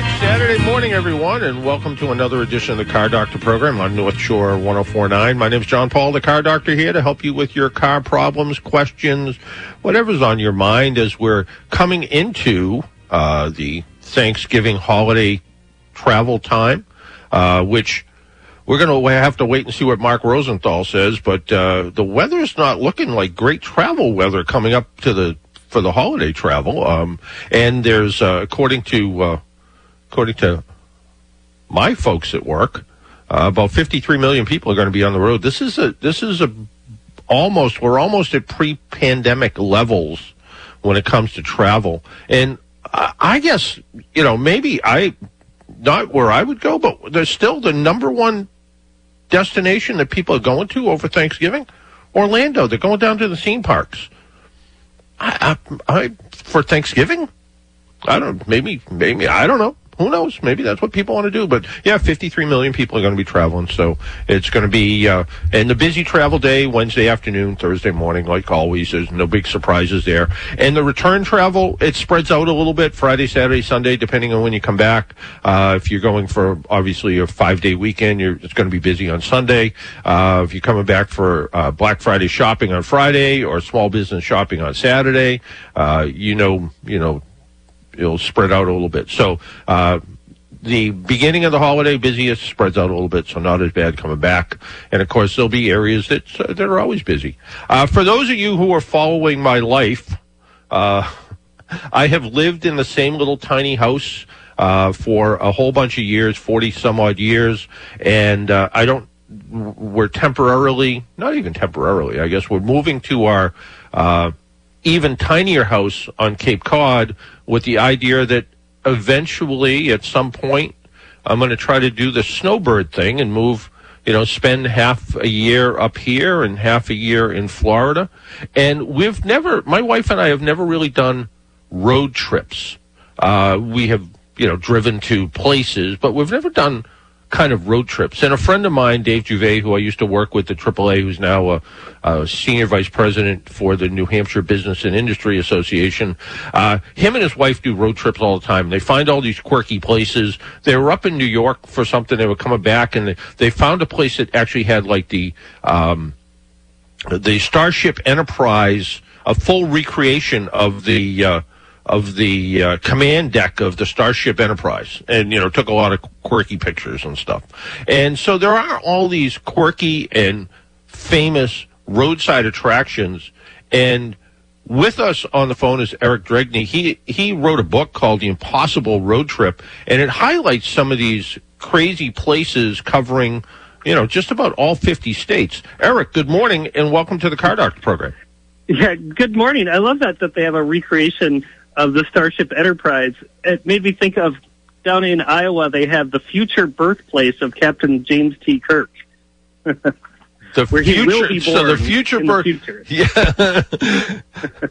Good Saturday morning, everyone, and welcome to another edition of the Car Doctor program on North Shore 1049. My name is John Paul, the Car Doctor, here to help you with your car problems, questions, whatever's on your mind as we're coming into uh, the Thanksgiving holiday travel time, uh, which we're going to have to wait and see what Mark Rosenthal says. But uh, the weather's not looking like great travel weather coming up to the for the holiday travel. Um, and there's uh, according to uh, according to my folks at work, uh, about 53 million people are going to be on the road. This is a this is a almost we're almost at pre-pandemic levels when it comes to travel. And I, I guess you know maybe I not where I would go, but there's still the number one destination that people are going to over Thanksgiving? Orlando. They're going down to the theme parks. I, I, I for Thanksgiving. I don't. Maybe. Maybe. I don't know who knows? Maybe that's what people want to do. But yeah, 53 million people are going to be traveling. So it's going to be, uh, and the busy travel day, Wednesday afternoon, Thursday morning, like always. There's no big surprises there. And the return travel, it spreads out a little bit Friday, Saturday, Sunday, depending on when you come back. Uh, if you're going for obviously a five day weekend, you're it's going to be busy on Sunday. Uh, if you're coming back for uh, Black Friday shopping on Friday or small business shopping on Saturday, uh, you know, you know, it'll spread out a little bit. So uh, the beginning of the holiday busiest spreads out a little bit, so not as bad coming back. And of course, there'll be areas that uh, that are always busy. Uh, for those of you who are following my life, uh, I have lived in the same little tiny house. Uh, for a whole bunch of years, 40 some odd years, and uh, I don't, we're temporarily, not even temporarily, I guess, we're moving to our even tinier house on Cape Cod with the idea that eventually, at some point, I'm going to try to do the snowbird thing and move, you know, spend half a year up here and half a year in Florida. And we've never, my wife and I have never really done road trips. Uh, we have, you know, driven to places, but we've never done kind of road trips. And a friend of mine, Dave Juve, who I used to work with at AAA, who's now a, a senior vice president for the New Hampshire Business and Industry Association, uh, him and his wife do road trips all the time. They find all these quirky places. They were up in New York for something. They were coming back, and they, they found a place that actually had like the um, the Starship Enterprise, a full recreation of the. Uh, of the uh, command deck of the Starship Enterprise, and you know took a lot of quirky pictures and stuff. And so there are all these quirky and famous roadside attractions. And with us on the phone is Eric Dregni. He he wrote a book called The Impossible Road Trip, and it highlights some of these crazy places covering, you know, just about all 50 states. Eric, good morning and welcome to the Car Doctor program. Yeah, good morning. I love that that they have a recreation of the Starship Enterprise. It made me think of down in Iowa, they have the future birthplace of Captain James T. Kirk. The Where future, he will be so the future in the birth, future. yeah.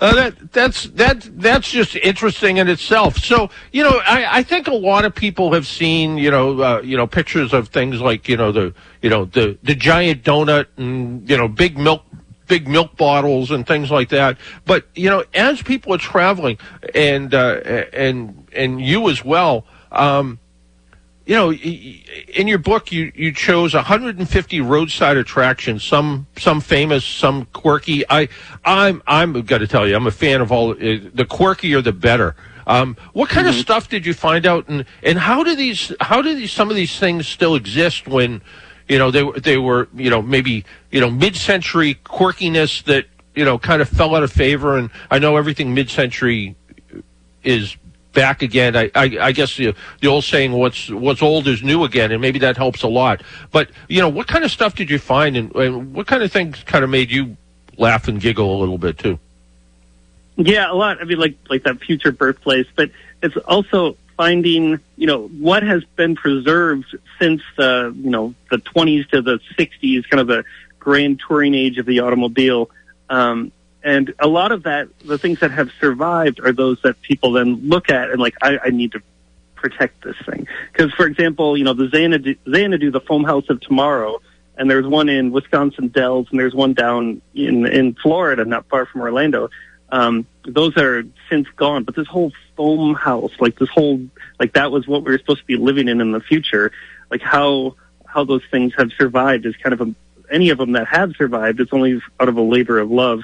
Uh, that that's that that's just interesting in itself. So you know, I, I think a lot of people have seen you know uh, you know pictures of things like you know the you know the the giant donut and you know big milk big milk bottles and things like that. But you know, as people are traveling, and uh, and and you as well, um, you know, in your book, you you chose 150 roadside attractions, some some famous, some quirky. I I'm I'm got to tell you, I'm a fan of all. Uh, the quirkier, the better. Um, what kind of stuff did you find out, and and how do these how do these some of these things still exist when you know they were they were you know maybe you know mid-century quirkiness that you know kind of fell out of favor, and I know everything mid-century is back again. I, I, I guess the, the old saying, "What's what's old is new again," and maybe that helps a lot. But you know, what kind of stuff did you find, and, and what kind of things kind of made you laugh and giggle a little bit too? Yeah, a lot. I mean, like like that future birthplace, but it's also finding, you know, what has been preserved since the, you know, the 20s to the 60s, kind of the grand touring age of the automobile. Um, and a lot of that, the things that have survived are those that people then look at and like, I, I need to protect this thing. Because, for example, you know, the Xanadu, Xanadu, the foam house of tomorrow, and there's one in Wisconsin Dells, and there's one down in in Florida, not far from Orlando. Um, those are since gone, but this whole foam house, like this whole, like that was what we were supposed to be living in in the future. Like how how those things have survived is kind of a, any of them that have survived. It's only out of a labor of love.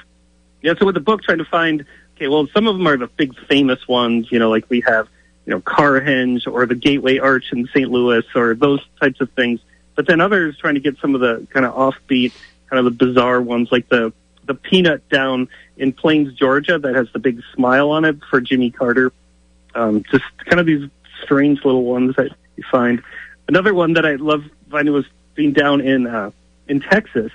Yeah. So with the book, trying to find, okay, well, some of them are the big famous ones. You know, like we have, you know, Carhenge or the Gateway Arch in St. Louis or those types of things. But then others trying to get some of the kind of offbeat, kind of the bizarre ones, like the the peanut down in Plains, Georgia, that has the big smile on it for Jimmy Carter. Um, just kind of these strange little ones that you find. Another one that I love finding was being down in uh, in Texas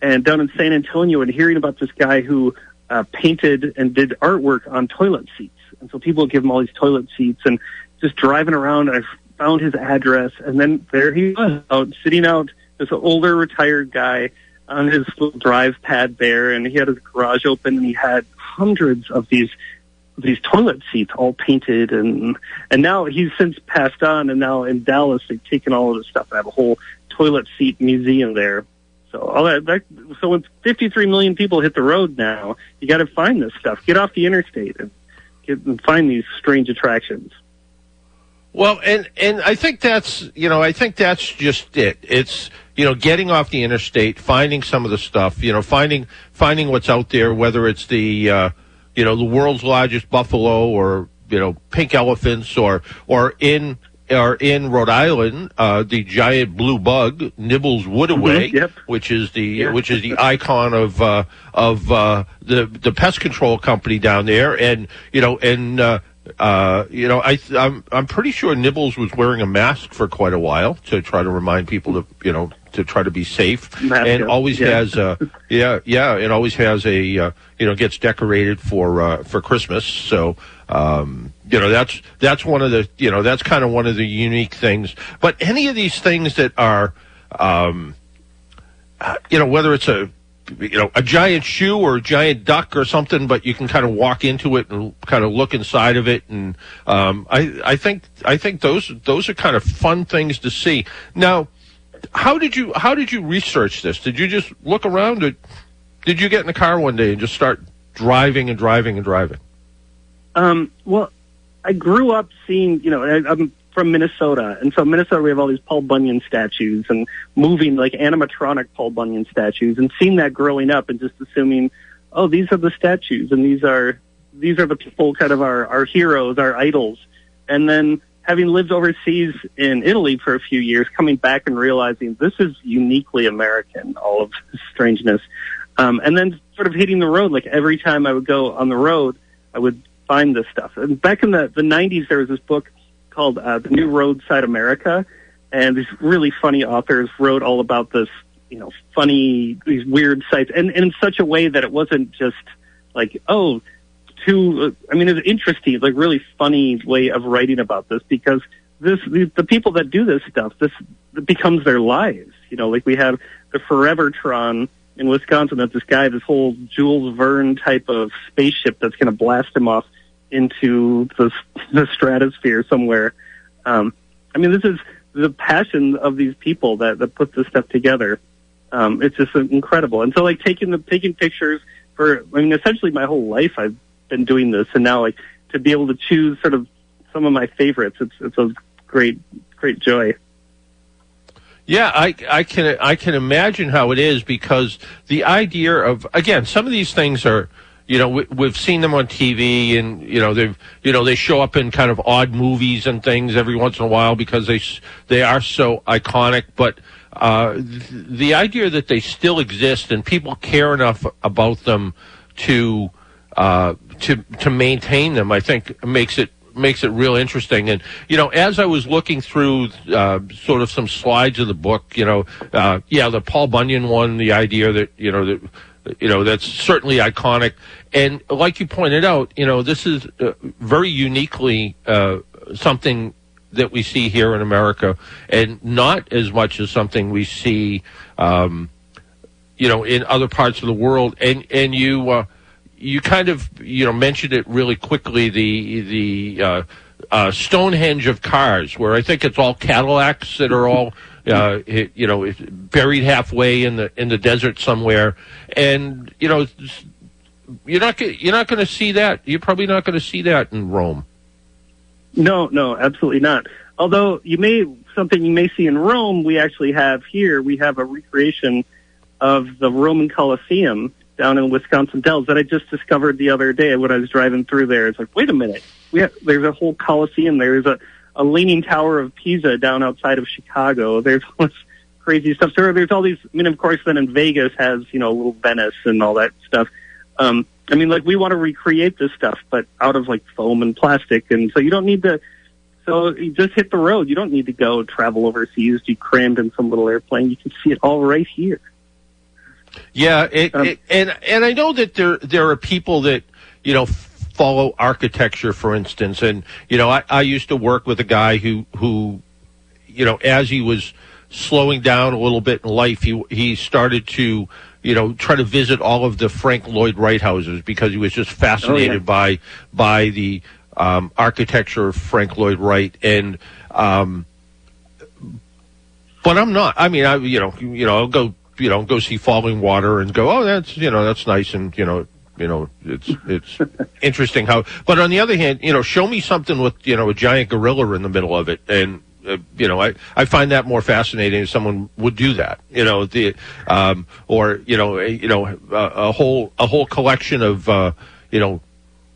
and down in San Antonio and hearing about this guy who uh, painted and did artwork on toilet seats. And so people give him all these toilet seats and just driving around. I found his address, and then there he was out sitting out. This older retired guy on his little drive pad there, and he had his garage open, and he had hundreds of these these toilet seats all painted and and now he's since passed on and now in Dallas they've taken all of this stuff and have a whole toilet seat museum there. So all that, that so when 53 million people hit the road now, you got to find this stuff. Get off the interstate and get and find these strange attractions. Well, and and I think that's you know I think that's just it. It's you know getting off the interstate, finding some of the stuff, you know, finding finding what's out there, whether it's the uh, you know the world's largest buffalo or you know pink elephants or or in or in Rhode Island, uh, the giant blue bug Nibbles Woodaway, mm-hmm, yep. which is the yeah. which is the icon of uh, of uh, the the pest control company down there, and you know and uh, uh, you know, I, I'm I'm pretty sure Nibbles was wearing a mask for quite a while to try to remind people to you know to try to be safe, and always yeah. has uh, yeah yeah, it always has a uh, you know gets decorated for uh, for Christmas. So um, you know that's that's one of the you know that's kind of one of the unique things. But any of these things that are um, you know whether it's a you know a giant shoe or a giant duck or something, but you can kind of walk into it and kind of look inside of it, and um, I I think I think those those are kind of fun things to see. Now, how did you how did you research this? Did you just look around? Or did you get in the car one day and just start driving and driving and driving? Um, well, I grew up seeing you know I, I'm from Minnesota, and so Minnesota we have all these Paul Bunyan statues and moving like animatronic Paul Bunyan statues, and seeing that growing up and just assuming, oh, these are the statues, and these are these are the people, kind of our our heroes, our idols, and then having lived overseas in Italy for a few years, coming back and realizing this is uniquely American, all of this strangeness, um, and then sort of hitting the road. Like every time I would go on the road, I would find this stuff. And back in the the '90s, there was this book called uh, The New Roadside America, and these really funny authors wrote all about this, you know, funny these weird sites, and, and in such a way that it wasn't just like, oh, too. I mean, it's interesting, like really funny way of writing about this because this the, the people that do this stuff, this becomes their lives. You know, like we have the Forevertron in Wisconsin. That's this guy, this whole Jules Verne type of spaceship that's going to blast him off into the, the stratosphere somewhere. Um, I mean, this is the passion of these people that, that put this stuff together. Um, it's just incredible. And so, like taking the taking pictures for, I mean, essentially my whole life I've been doing this, and now like to be able to choose sort of some of my favorites, it's it's a great great joy. Yeah, I, I can I can imagine how it is because the idea of again some of these things are you know, we, have seen them on TV, and you know they've you know they show up in kind of odd movies and things every once in a while because they they are so iconic. But uh, the idea that they still exist and people care enough about them to uh, to to maintain them, I think makes it makes it real interesting. And you know, as I was looking through uh, sort of some slides of the book, you know, uh, yeah, the Paul Bunyan one, the idea that you know that you know that's certainly iconic and like you pointed out you know this is uh, very uniquely uh, something that we see here in America, and not as much as something we see, um, you know, in other parts of the world. And and you uh, you kind of you know mentioned it really quickly the the uh, uh, Stonehenge of cars, where I think it's all Cadillacs that are all. Uh, you know, buried halfway in the in the desert somewhere, and you know, you're not you're not going to see that. You're probably not going to see that in Rome. No, no, absolutely not. Although you may something you may see in Rome, we actually have here. We have a recreation of the Roman Colosseum down in Wisconsin Dells that I just discovered the other day when I was driving through there. It's like, wait a minute, we have, there's a whole Colosseum. There's a a leaning tower of Pisa down outside of Chicago. There's all this crazy stuff. So there's all these. I mean, of course, then in Vegas has you know a little Venice and all that stuff. Um, I mean, like we want to recreate this stuff, but out of like foam and plastic, and so you don't need to. So you just hit the road. You don't need to go travel overseas. You crammed in some little airplane. You can see it all right here. Yeah, it, um, it, and and I know that there there are people that you know follow architecture, for instance, and you know I, I used to work with a guy who who you know as he was slowing down a little bit in life, he he started to you know, try to visit all of the Frank Lloyd Wright houses because he was just fascinated oh, yeah. by by the um, architecture of Frank Lloyd Wright and. Um, but I'm not. I mean, I you know you know I'll go you know go see Falling Water and go oh that's you know that's nice and you know you know it's it's interesting how. But on the other hand, you know, show me something with you know a giant gorilla in the middle of it and uh, you know, I, I find that more fascinating if someone would do that, you know, the, um, or, you know, a, you know, a, a whole, a whole collection of, uh, you know,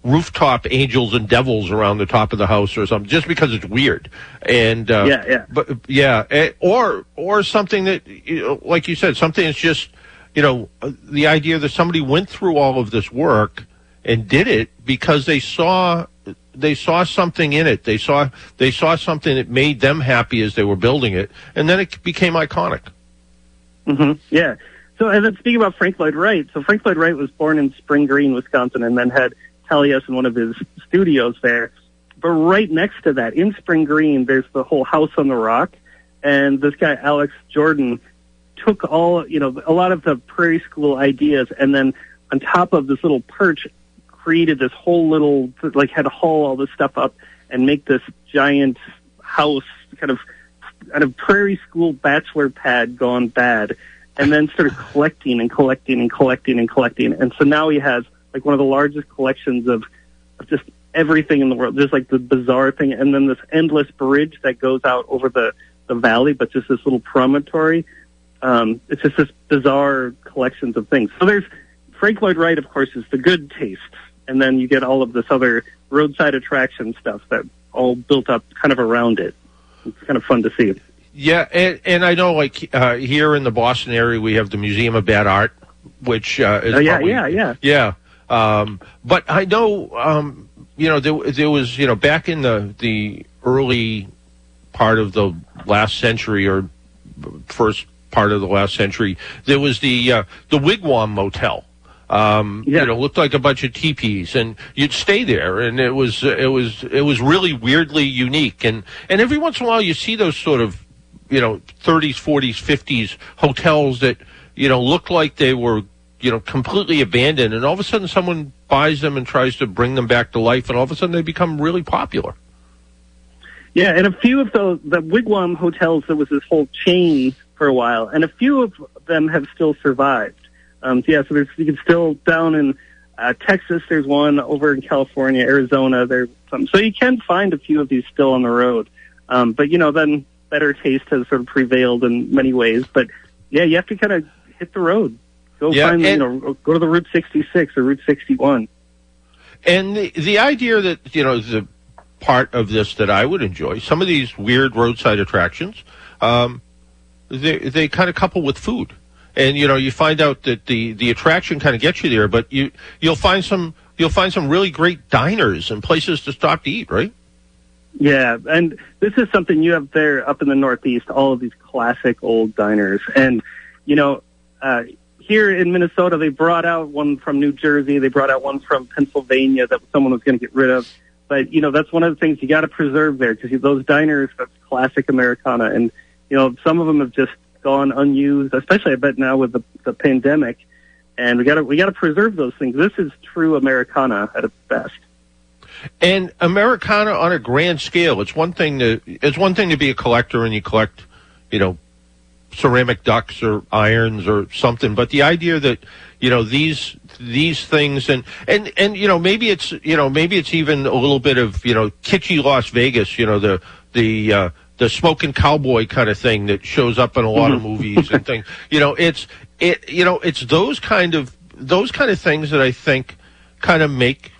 rooftop angels and devils around the top of the house or something, just because it's weird. And, uh, yeah, yeah, but yeah, eh, or, or something that, you know, like you said, something that's just, you know, uh, the idea that somebody went through all of this work and did it because they saw they saw something in it. They saw they saw something that made them happy as they were building it, and then it became iconic. Mm-hmm. Yeah. So, and then speaking about Frank Lloyd Wright, so Frank Lloyd Wright was born in Spring Green, Wisconsin, and then had Taliesin in one of his studios there. But right next to that, in Spring Green, there's the whole House on the Rock, and this guy Alex Jordan took all you know a lot of the Prairie School ideas, and then on top of this little perch created this whole little like had to haul all this stuff up and make this giant house kind of kind of prairie school bachelor pad gone bad and then started collecting and collecting and collecting and collecting and so now he has like one of the largest collections of, of just everything in the world just like the bizarre thing and then this endless bridge that goes out over the the valley but just this little promontory um it's just this bizarre collections of things so there's Frank Lloyd Wright, of course, is the good taste and then you get all of this other roadside attraction stuff that all built up kind of around it. It's kind of fun to see. Yeah, and, and I know like uh, here in the Boston area we have the Museum of Bad Art, which uh, is oh, yeah, probably, yeah, yeah, yeah. Um, but I know um, you know there, there was you know back in the the early part of the last century or first part of the last century there was the uh, the Wigwam Motel um, yeah. you know, looked like a bunch of teepees, and you'd stay there, and it was it was it was really weirdly unique, and and every once in a while you see those sort of you know 30s, 40s, 50s hotels that you know look like they were you know completely abandoned, and all of a sudden someone buys them and tries to bring them back to life, and all of a sudden they become really popular. Yeah, and a few of those the wigwam hotels there was this whole chain for a while, and a few of them have still survived. Um, so yeah, so there's you can still down in uh, Texas. There's one over in California, Arizona. There's some, so you can find a few of these still on the road. Um, but you know, then better taste has sort of prevailed in many ways. But yeah, you have to kind of hit the road. Go yeah, find, and, you know, go to the Route 66 or Route 61. And the the idea that you know the part of this that I would enjoy some of these weird roadside attractions. Um, they they kind of couple with food and you know you find out that the the attraction kind of gets you there, but you you'll find some you'll find some really great diners and places to stop to eat, right? Yeah, and this is something you have there up in the Northeast. All of these classic old diners, and you know, uh, here in Minnesota, they brought out one from New Jersey. They brought out one from Pennsylvania that someone was going to get rid of. But you know, that's one of the things you got to preserve there because those diners, that's classic Americana, and you know, some of them have just gone unused, especially I bet now with the, the pandemic. And we got to we got to preserve those things. This is true Americana at its best. And Americana on a grand scale, it's one thing to it's one thing to be a collector and you collect, you know, ceramic ducks or irons or something. But the idea that you know these these things and and and you know maybe it's you know maybe it's even a little bit of you know kitschy Las Vegas. You know the the uh, the smoking cowboy kind of thing that shows up in a lot of mm-hmm. movies and things. You know, it's it. You know, it's those kind of those kind of things that I think kind of make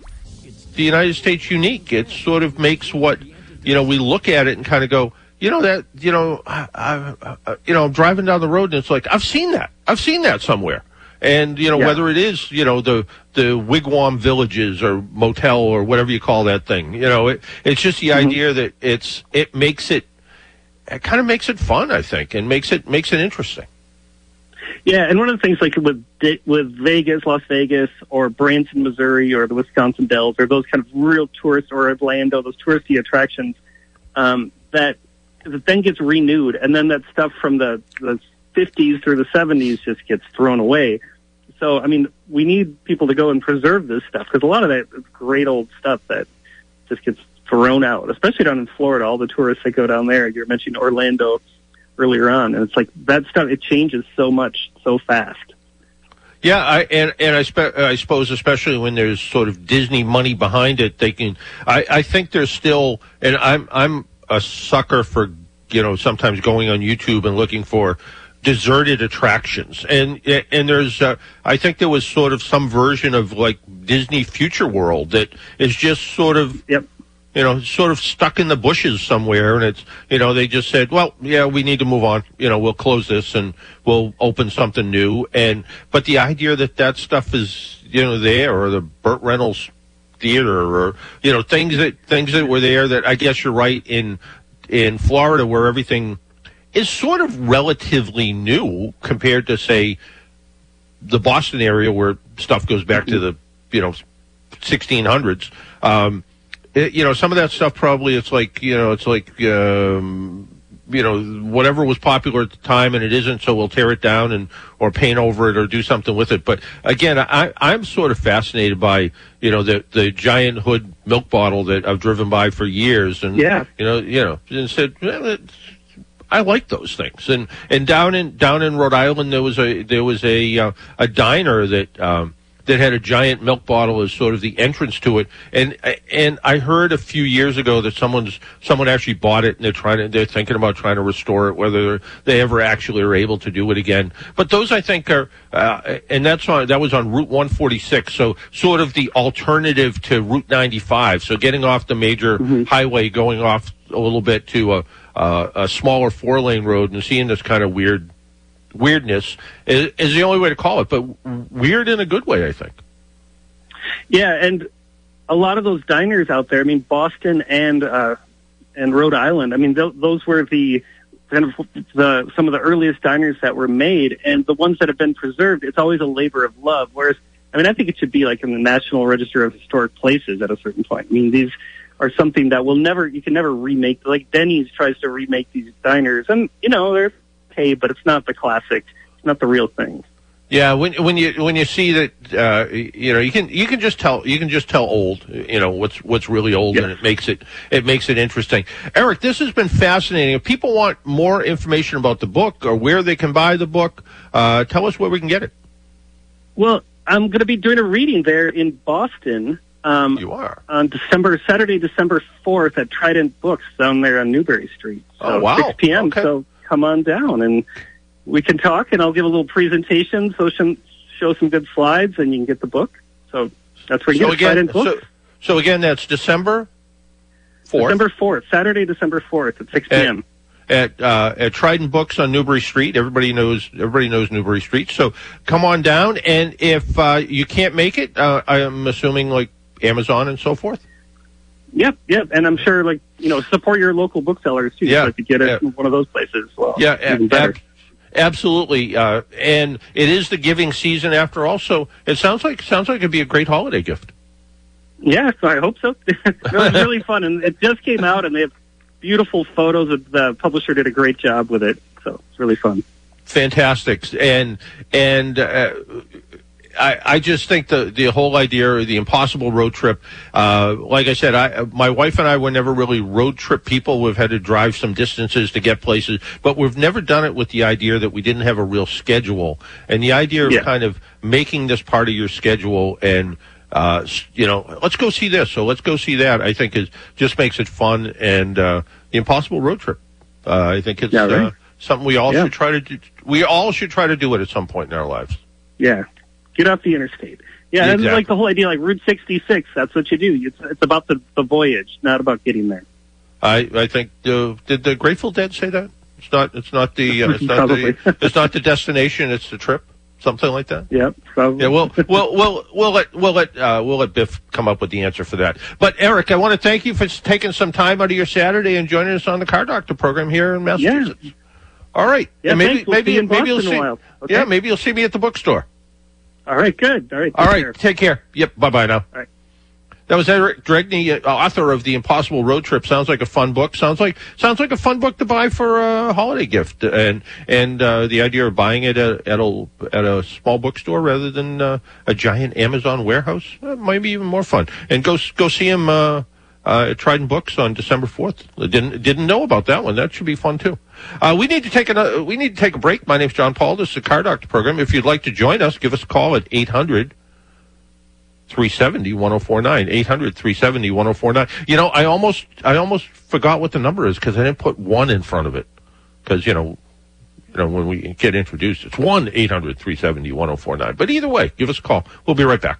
the United States unique. It sort of makes what you know we look at it and kind of go, you know that you know I, I, I, you know I'm driving down the road and it's like I've seen that I've seen that somewhere. And you know yeah. whether it is you know the the wigwam villages or motel or whatever you call that thing, you know it, it's just the mm-hmm. idea that it's it makes it it kind of makes it fun, I think, and makes it makes it interesting. Yeah, and one of the things like with with Vegas, Las Vegas, or Branson, Missouri, or the Wisconsin Dells, or those kind of real tourist, or Orlando, those touristy attractions, um, that that then gets renewed, and then that stuff from the the 50s through the 70s just gets thrown away. So, I mean, we need people to go and preserve this stuff because a lot of that great old stuff that just gets thrown out, especially down in Florida. All the tourists that go down there. You are mentioning Orlando earlier on, and it's like that stuff. It changes so much so fast. Yeah, I, and and I, spe- I suppose especially when there's sort of Disney money behind it, they can. I, I think there's still, and I'm I'm a sucker for you know sometimes going on YouTube and looking for deserted attractions and and there's uh, I think there was sort of some version of like Disney Future World that is just sort of yep you know, sort of stuck in the bushes somewhere. And it's, you know, they just said, well, yeah, we need to move on. You know, we'll close this and we'll open something new. And, but the idea that that stuff is, you know, there or the Burt Reynolds theater or, you know, things that, things that were there that I guess you're right in, in Florida where everything is sort of relatively new compared to say the Boston area where stuff goes back to the, you know, 1600s. Um, it, you know, some of that stuff probably it's like you know, it's like um, you know, whatever was popular at the time, and it isn't, so we'll tear it down and or paint over it or do something with it. But again, I, I'm sort of fascinated by you know the the giant hood milk bottle that I've driven by for years, and yeah, you know, you know, and said. Well, I like those things, and and down in down in Rhode Island there was a there was a uh, a diner that um, that had a giant milk bottle as sort of the entrance to it. And and I heard a few years ago that someone's someone actually bought it and they're trying to they're thinking about trying to restore it, whether they ever actually are able to do it again. But those I think are uh, and that's on that was on Route 146, so sort of the alternative to Route 95. So getting off the major mm-hmm. highway, going off a little bit to a, a, a smaller four lane road and seeing this kind of weird weirdness is, is the only way to call it, but weird in a good way, I think. Yeah, and a lot of those diners out there. I mean, Boston and uh, and Rhode Island. I mean, th- those were the kind of the some of the earliest diners that were made, and the ones that have been preserved. It's always a labor of love. Whereas, I mean, I think it should be like in the National Register of Historic Places at a certain point. I mean, these are something that will never you can never remake. Like Denny's tries to remake these diners, and you know they're okay, but it's not the classic. It's not the real thing. Yeah, when when you when you see that, uh, you know, you can you can just tell you can just tell old, you know, what's what's really old, and it makes it it makes it interesting. Eric, this has been fascinating. If people want more information about the book or where they can buy the book, uh, tell us where we can get it. Well, I'm going to be doing a reading there in Boston. Um, you are on December Saturday, December fourth at Trident Books down there on Newbury Street. So oh wow! Six p.m. Okay. So come on down and we can talk and I'll give a little presentation, so some, show some good slides and you can get the book. So that's where you so get again, so, so, again, that's December 4th? December 4th, Saturday, December 4th at 6 p.m. At, uh, at Trident Books on Newbury Street. Everybody knows everybody knows Newbury Street. So come on down, and if uh, you can't make it, uh, I'm assuming like Amazon and so forth. Yep, yep, and I'm sure like you know support your local booksellers too. Yeah, so if you get it yeah. one of those places, well, yeah, ab- absolutely. Uh, and it is the giving season after all, so it sounds like sounds like it'd be a great holiday gift. Yeah, so I hope so. it was really fun, and it just came out, and they have beautiful photos. Of The publisher did a great job with it, so it's really fun. Fantastic, and and uh, I, I just think the the whole idea, of the impossible road trip. Uh, like I said, I my wife and I were never really road trip people. We've had to drive some distances to get places, but we've never done it with the idea that we didn't have a real schedule. And the idea of Yeah. kind of making this part of your schedule and uh, you know, let's go see this, so let's go see that. I think is just makes it fun and uh, the impossible road trip. Uh, I think it's Yeah, right. uh, something we all Yeah. should try to do. We all should try to do it at some point in our lives. Yeah, get off the interstate. Yeah, that's Exactly. like the whole idea, like Route 66. That's what you do. It's it's about the the voyage, not about getting there. I I think uh, did the Grateful Dead say that? It's not. It's not the. Uh, it's not the. It's not the destination. It's the trip. Something like that. Yep. So Yeah. Well, we'll we'll we'll let we'll let uh, we'll let Biff come up with the answer for that. But Eric, I want to thank you for taking some time out of your Saturday and joining us on the Car Doctor program here in Massachusetts. All right. Yeah, And maybe thanks. We'll maybe see you in maybe you'll see. Okay. Yeah, maybe you'll see me at the bookstore. All right, good. All right. All take right. care. Take care. Yep. Bye bye now. All right. That was Eric Dregni, uh, author of the Impossible Road Trip. Sounds like a fun book. Sounds like sounds like a fun book to buy for a holiday gift. And and uh, the idea of buying it at, at a at a small bookstore rather than uh, a giant Amazon warehouse uh, might be even more fun. And go go see him uh, at Trident Books on December fourth. Didn't didn't know about that one. That should be fun too. Uh, we need to take a we need to take a break. My name's John Paul. This is the Car Doctor program. If you'd like to join us, give us a call at eight hundred. 370 1049 800 370 1049 you know i almost i almost forgot what the number is because i didn't put one in front of it because you know you know when we get introduced it's 1 800 370 1049 but either way give us a call we'll be right back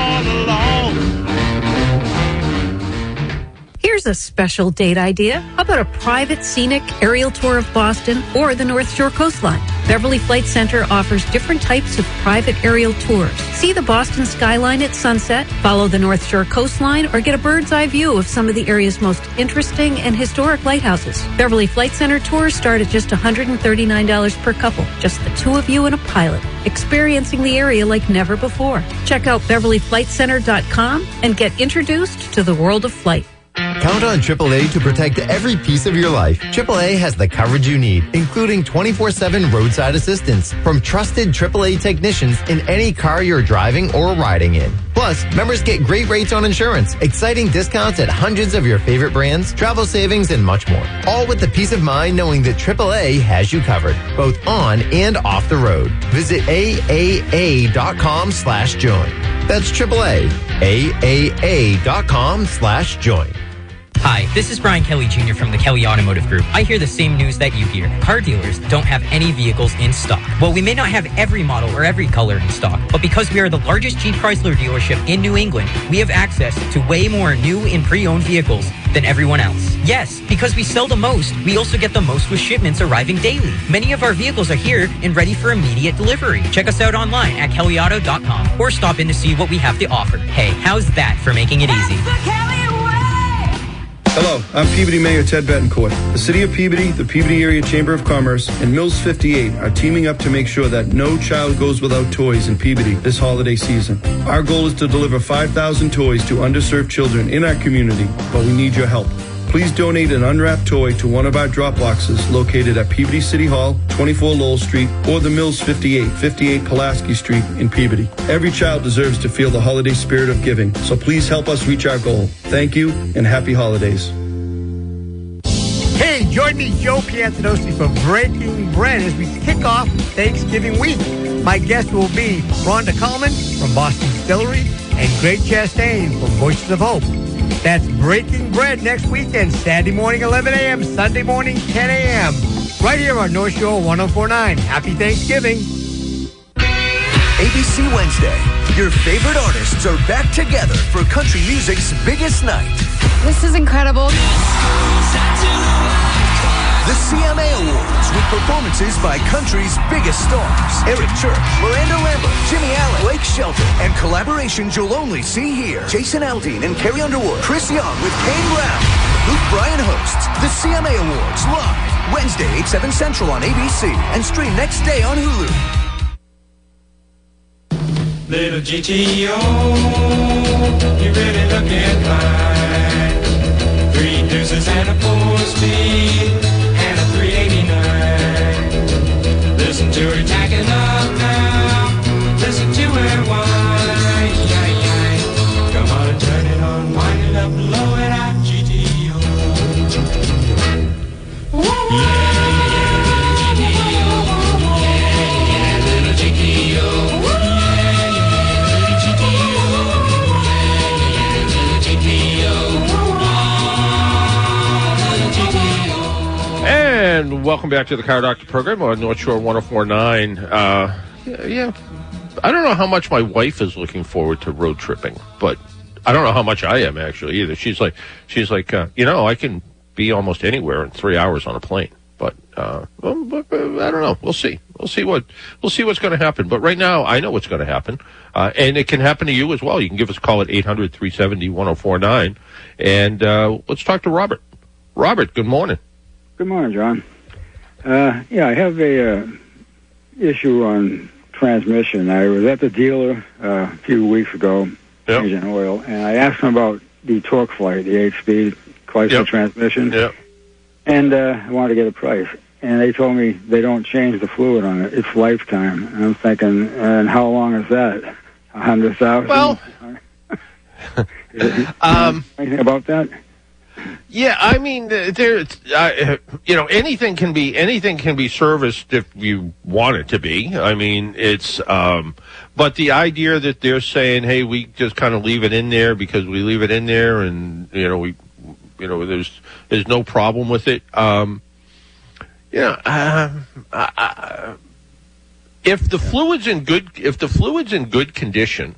Here's a special date idea. How about a private scenic aerial tour of Boston or the North Shore coastline? Beverly Flight Center offers different types of private aerial tours. See the Boston skyline at sunset, follow the North Shore coastline, or get a bird's eye view of some of the area's most interesting and historic lighthouses. Beverly Flight Center tours start at just $139 per couple, just the two of you and a pilot, experiencing the area like never before. Check out beverlyflightcenter.com and get introduced to the world of flight. Count on AAA to protect every piece of your life. AAA has the coverage you need, including 24-7 roadside assistance from trusted AAA technicians in any car you're driving or riding in. Plus, members get great rates on insurance, exciting discounts at hundreds of your favorite brands, travel savings, and much more. All with the peace of mind knowing that AAA has you covered, both on and off the road. Visit AAA.com slash join. That's AAA. AAA.com slash join. Hi, this is Brian Kelly Jr. from the Kelly Automotive Group. I hear the same news that you hear. Car dealers don't have any vehicles in stock. Well, we may not have every model or every color in stock, but because we are the largest Jeep Chrysler dealership in New England, we have access to way more new and pre-owned vehicles than everyone else. Yes, because we sell the most, we also get the most with shipments arriving daily. Many of our vehicles are here and ready for immediate delivery. Check us out online at kellyauto.com or stop in to see what we have to offer. Hey, how's that for making it easy? Hello, I'm Peabody Mayor Ted Bettencourt. The City of Peabody, the Peabody Area Chamber of Commerce, and Mills 58 are teaming up to make sure that no child goes without toys in Peabody this holiday season. Our goal is to deliver 5,000 toys to underserved children in our community, but we need your help. Please donate an unwrapped toy to one of our drop boxes located at Peabody City Hall, 24 Lowell Street, or the Mills 58, 58 Pulaski Street in Peabody. Every child deserves to feel the holiday spirit of giving, so please help us reach our goal. Thank you and happy holidays. Hey, join me, Joe Piantinosi, for Breaking Bread as we kick off Thanksgiving week. My guest will be Rhonda Coleman from Boston Distillery and Greg Chastain from Voices of Hope. That's Breaking Bread next weekend, Saturday morning 11 a.m., Sunday morning 10 a.m. Right here on North Shore 1049. Happy Thanksgiving. ABC Wednesday. Your favorite artists are back together for country music's biggest night. This is incredible. The CMA Awards with performances by country's biggest stars. Eric Church, Miranda Lambert, Jimmy Allen, Blake Shelton, and collaborations you'll only see here. Jason Aldean and Carrie Underwood, Chris Young with Kane Brown. Luke Bryan hosts the CMA Awards live Wednesday, 8, 7 Central on ABC and stream next day on Hulu. Little GTO, you're really looking fine. Three deuces and a four speed 389. Listen to her up now. Listen to her whine. Come on turn it on, up, Welcome back to the Car Doctor program on North Shore 1049. Uh, yeah, I don't know how much my wife is looking forward to road tripping, but I don't know how much I am actually either. She's like, she's like, uh, you know, I can be almost anywhere in three hours on a plane, but, uh, well, uh, I don't know. We'll see. We'll see what we'll see what's going to happen. But right now, I know what's going to happen, uh, and it can happen to you as well. You can give us a call at 800-370-1049, and uh, let's talk to Robert. Robert, good morning. Good morning, John. Uh, yeah, I have a uh, issue on transmission. I was at the dealer uh, a few weeks ago, changing oil, and I asked them about the TorqueFlite, the eight-speed Chrysler Yep. transmission, Yeah. and uh, I wanted to get a price. And they told me they don't change the fluid on it; it's lifetime. And I'm thinking, and how long is that? A hundred thousand? Well, um, anything about that? Yeah, I mean, uh, there, uh, you know, anything can be anything can be serviced if you want it to be. I mean, it's, um, but the idea that they're saying, hey, we just kind of leave it in there because we leave it in there, and you know, we, you know, there's there's no problem with it. Um, you know, um, I, I, if the fluid's in good, if the fluid's in good condition,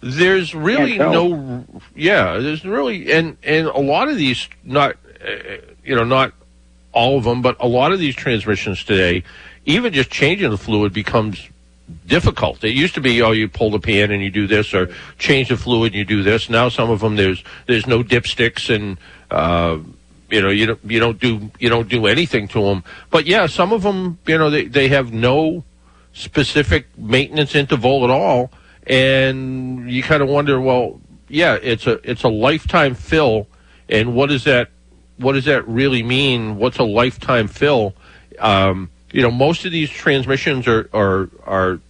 there's really no, yeah, there's really, and and a lot of these, not, uh, you know, not all of them, but a lot of these transmissions today, even just changing the fluid becomes difficult. It used to be, oh, you pull the pan and you do this, or change the fluid and you do this. Now some of them there's there's no dipsticks and. Uh, you know, you don't you don't do you don't do anything to them. But yeah, some of them, you know, they they have no specific maintenance interval at all, and you kind of wonder, well, yeah, it's a it's a lifetime fill, and what does that what does that really mean? What's a lifetime fill? Um, you know, most of these transmissions are are are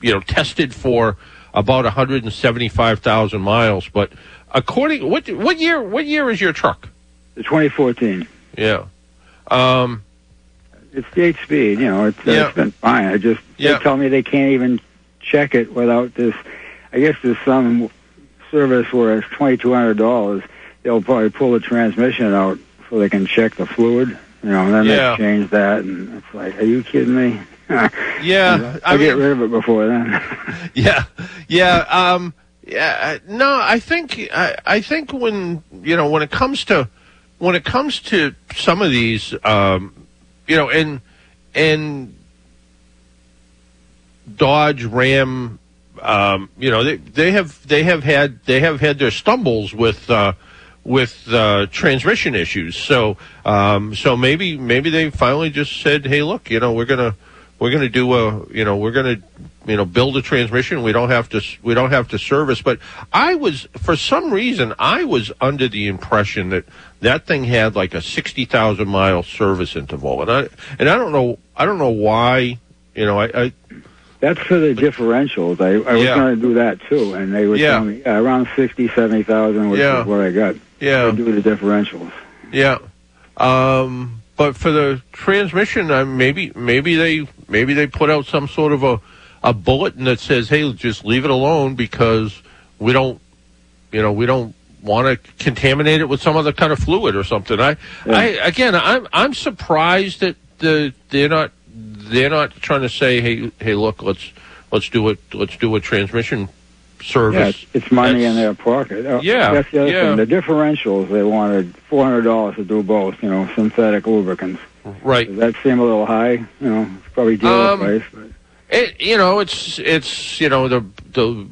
you know tested for about 175,000 miles, but according what what year what year is your truck? The 2014. Yeah. Um, It's the eight speed. You know, it's, uh, Yeah. it's been fine. I just Yeah. they tell me they can't even check it without this. I guess there's some service where it's twenty two hundred dollars. They'll probably pull the transmission out so they can check the fluid. You know, and then Yeah. they change that, and it's like, are you kidding me? Yeah, I'll I get mean- rid of it before then. yeah, yeah, um, yeah. No, I think I, I think when you know when it comes to when it comes to some of these, um, you know, and and Dodge, Ram, um, you know, they they have they have had they have had their stumbles with. Uh, with uh, transmission issues, so um, so maybe maybe they finally just said, "Hey, look, you know, we're gonna we're gonna do a you know we're gonna you know build a transmission. We don't have to we don't have to service." But I was for some reason I was under the impression that that thing had like a sixty thousand mile service interval, and I and I don't know I don't know why you know I, I That's for the differentials. I, I was Yeah. going to do that too, and they were Yeah. telling me yeah, around sixty, seventy thousand, which Yeah. is what I got. Yeah. do the differentials. Yeah. Um, but for the transmission, uh, maybe maybe they maybe they put out some sort of a a bulletin that says, "Hey, just leave it alone because we don't, you know, we don't want to contaminate it with some other kind of fluid or something." I, I again, I'm I'm surprised that the they're not they're not trying to say, "Hey, hey, look, let's let's do it, let's do a transmission service. it's, it's money That's- in their pocket. Uh, Yeah, That's the other yeah. thing. The differentials, they wanted $400 to do both, you know, synthetic lubricants. Right. Does that seem a little high? You know, it's probably dealer Um, price. But It, you know, it's it's you know the the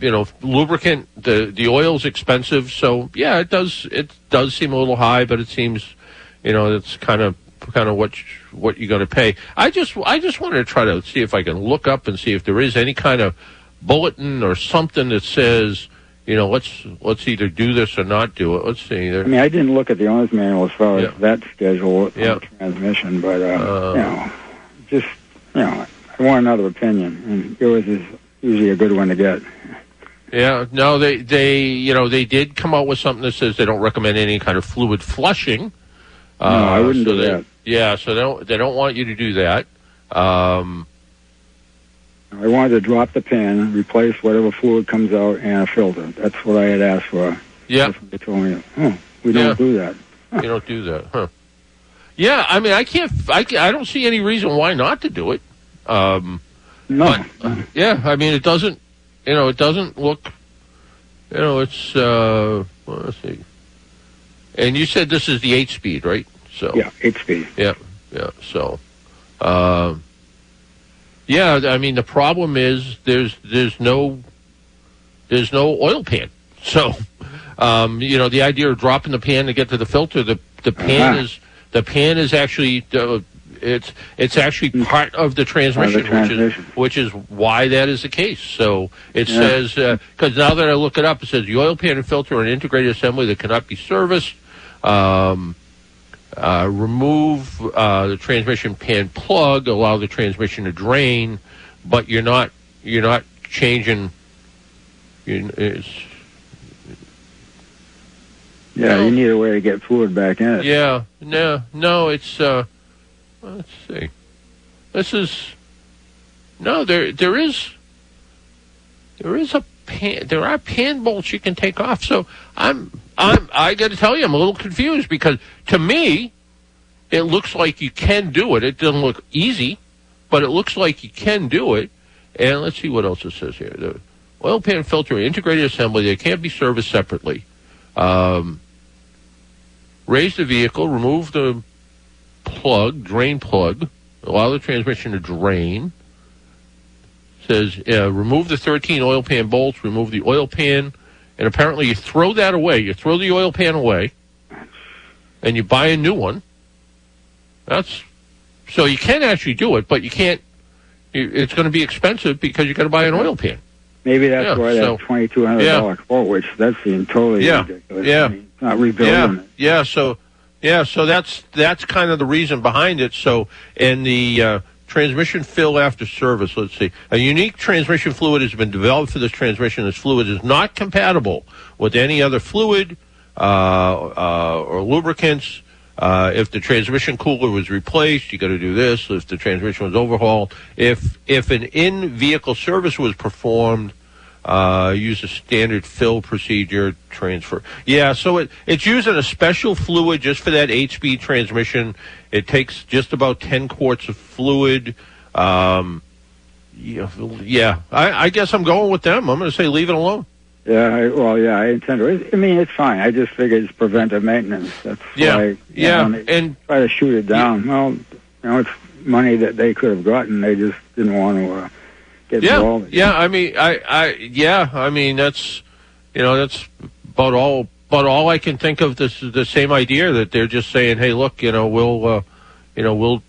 you know lubricant the the oil's expensive, so yeah, it does it does seem a little high, but it seems you know it's kind of kind of what what you're going to pay. I just I just wanted to try to see if I can look up and see if there is any kind of bulletin or something that says you know let's let's either do this or not do it. Let's see. There, I mean, I didn't look at the owner's manual as far Yeah. as that schedule Yeah. transmission, but, uh, Uh, you know, just, you know, I want another opinion, and yours is usually a good one to get. Yeah, no, they they you know they did come out with something that says they don't recommend any kind of fluid flushing. Uh, No, I wouldn't so do they- that. Yeah, so they don't they don't want you to do that. Um, I wanted to drop the pan, replace whatever fluid comes out, and a filter. That's what I had asked for. yeah, They told me, oh, we don't Yeah. do that. you don't do that, huh? Yeah, I mean, I can't, I, I don't see any reason why not to do it. Um, No. yeah, I mean, it doesn't, you know, it doesn't look, you know, it's, uh, well, let's see. And you said this is the eight speed, right? So Yeah, eight speed. Yeah, yeah. So, um, yeah. I mean, the problem is there's there's no there's no oil pan. So, um, you know, the idea of dropping the pan to get to the filter, the the pan Uh-huh. is the pan is actually uh, it's it's actually part of the transmission, which transmission. is which is why that is the case. So it Yeah. says because now that I look it up, it says the oil pan and filter are an integrated assembly that cannot be serviced. Um, uh, remove uh, the transmission pan plug, allow the transmission to drain, but you're not you're not changing. You, it's, Yeah, you need a way to get fluid back in it. yeah, no, no, it's. Uh, let's see. This is no. There, there is. There is a pan. There are pan bolts you can take off. So I'm, I'm. I got to tell you, I'm a little confused because to me, it looks like you can do it. It doesn't look easy, but it looks like you can do it. And let's see what else it says here. The oil pan filter integrated assembly. They can't be serviced separately. Um, raise the vehicle, remove the plug, drain plug, allow the transmission to drain. Says uh, remove the 13 oil pan bolts, remove the oil pan, and apparently you throw that away. You throw the oil pan away, and you buy a new one. That's so you can actually do it, but you can't. you- It's going to be expensive because you got to buy an oil pan. Maybe that's Yeah, why so- that twenty two hundred dollar quote, which that seemed totally Yeah, ridiculous. yeah. I mean, not rebuilding yeah, it. yeah. So, yeah, so that's that's kind of the reason behind it. So, and the uh, transmission fill after service, let's see, a unique transmission fluid has been developed for this transmission. This fluid is not compatible with any other fluid uh, uh, or lubricants. Uh, if the transmission cooler was replaced, you got to do this. If the transmission was overhauled, if if an in-vehicle service was performed, uh, use a standard fill procedure transfer. Yeah, so it, it's using a special fluid just for that eight-speed transmission. It takes just about 10 quarts of fluid. Um, yeah, yeah. I, I guess I'm going with them. I'm going to say leave it alone. Yeah, I, well, yeah, I intend to. I mean, it's fine. I just figured it's preventive maintenance. That's Yeah, why. yeah, know, and try to shoot it down. Well, you know, it's money that they could have gotten. They just didn't want to uh, yeah, yeah. I mean, I, I, yeah. I mean, that's, you know, that's about all. But all I can think of this is the same idea that they're just saying, hey, look, you know, we'll, uh, you know, we'll,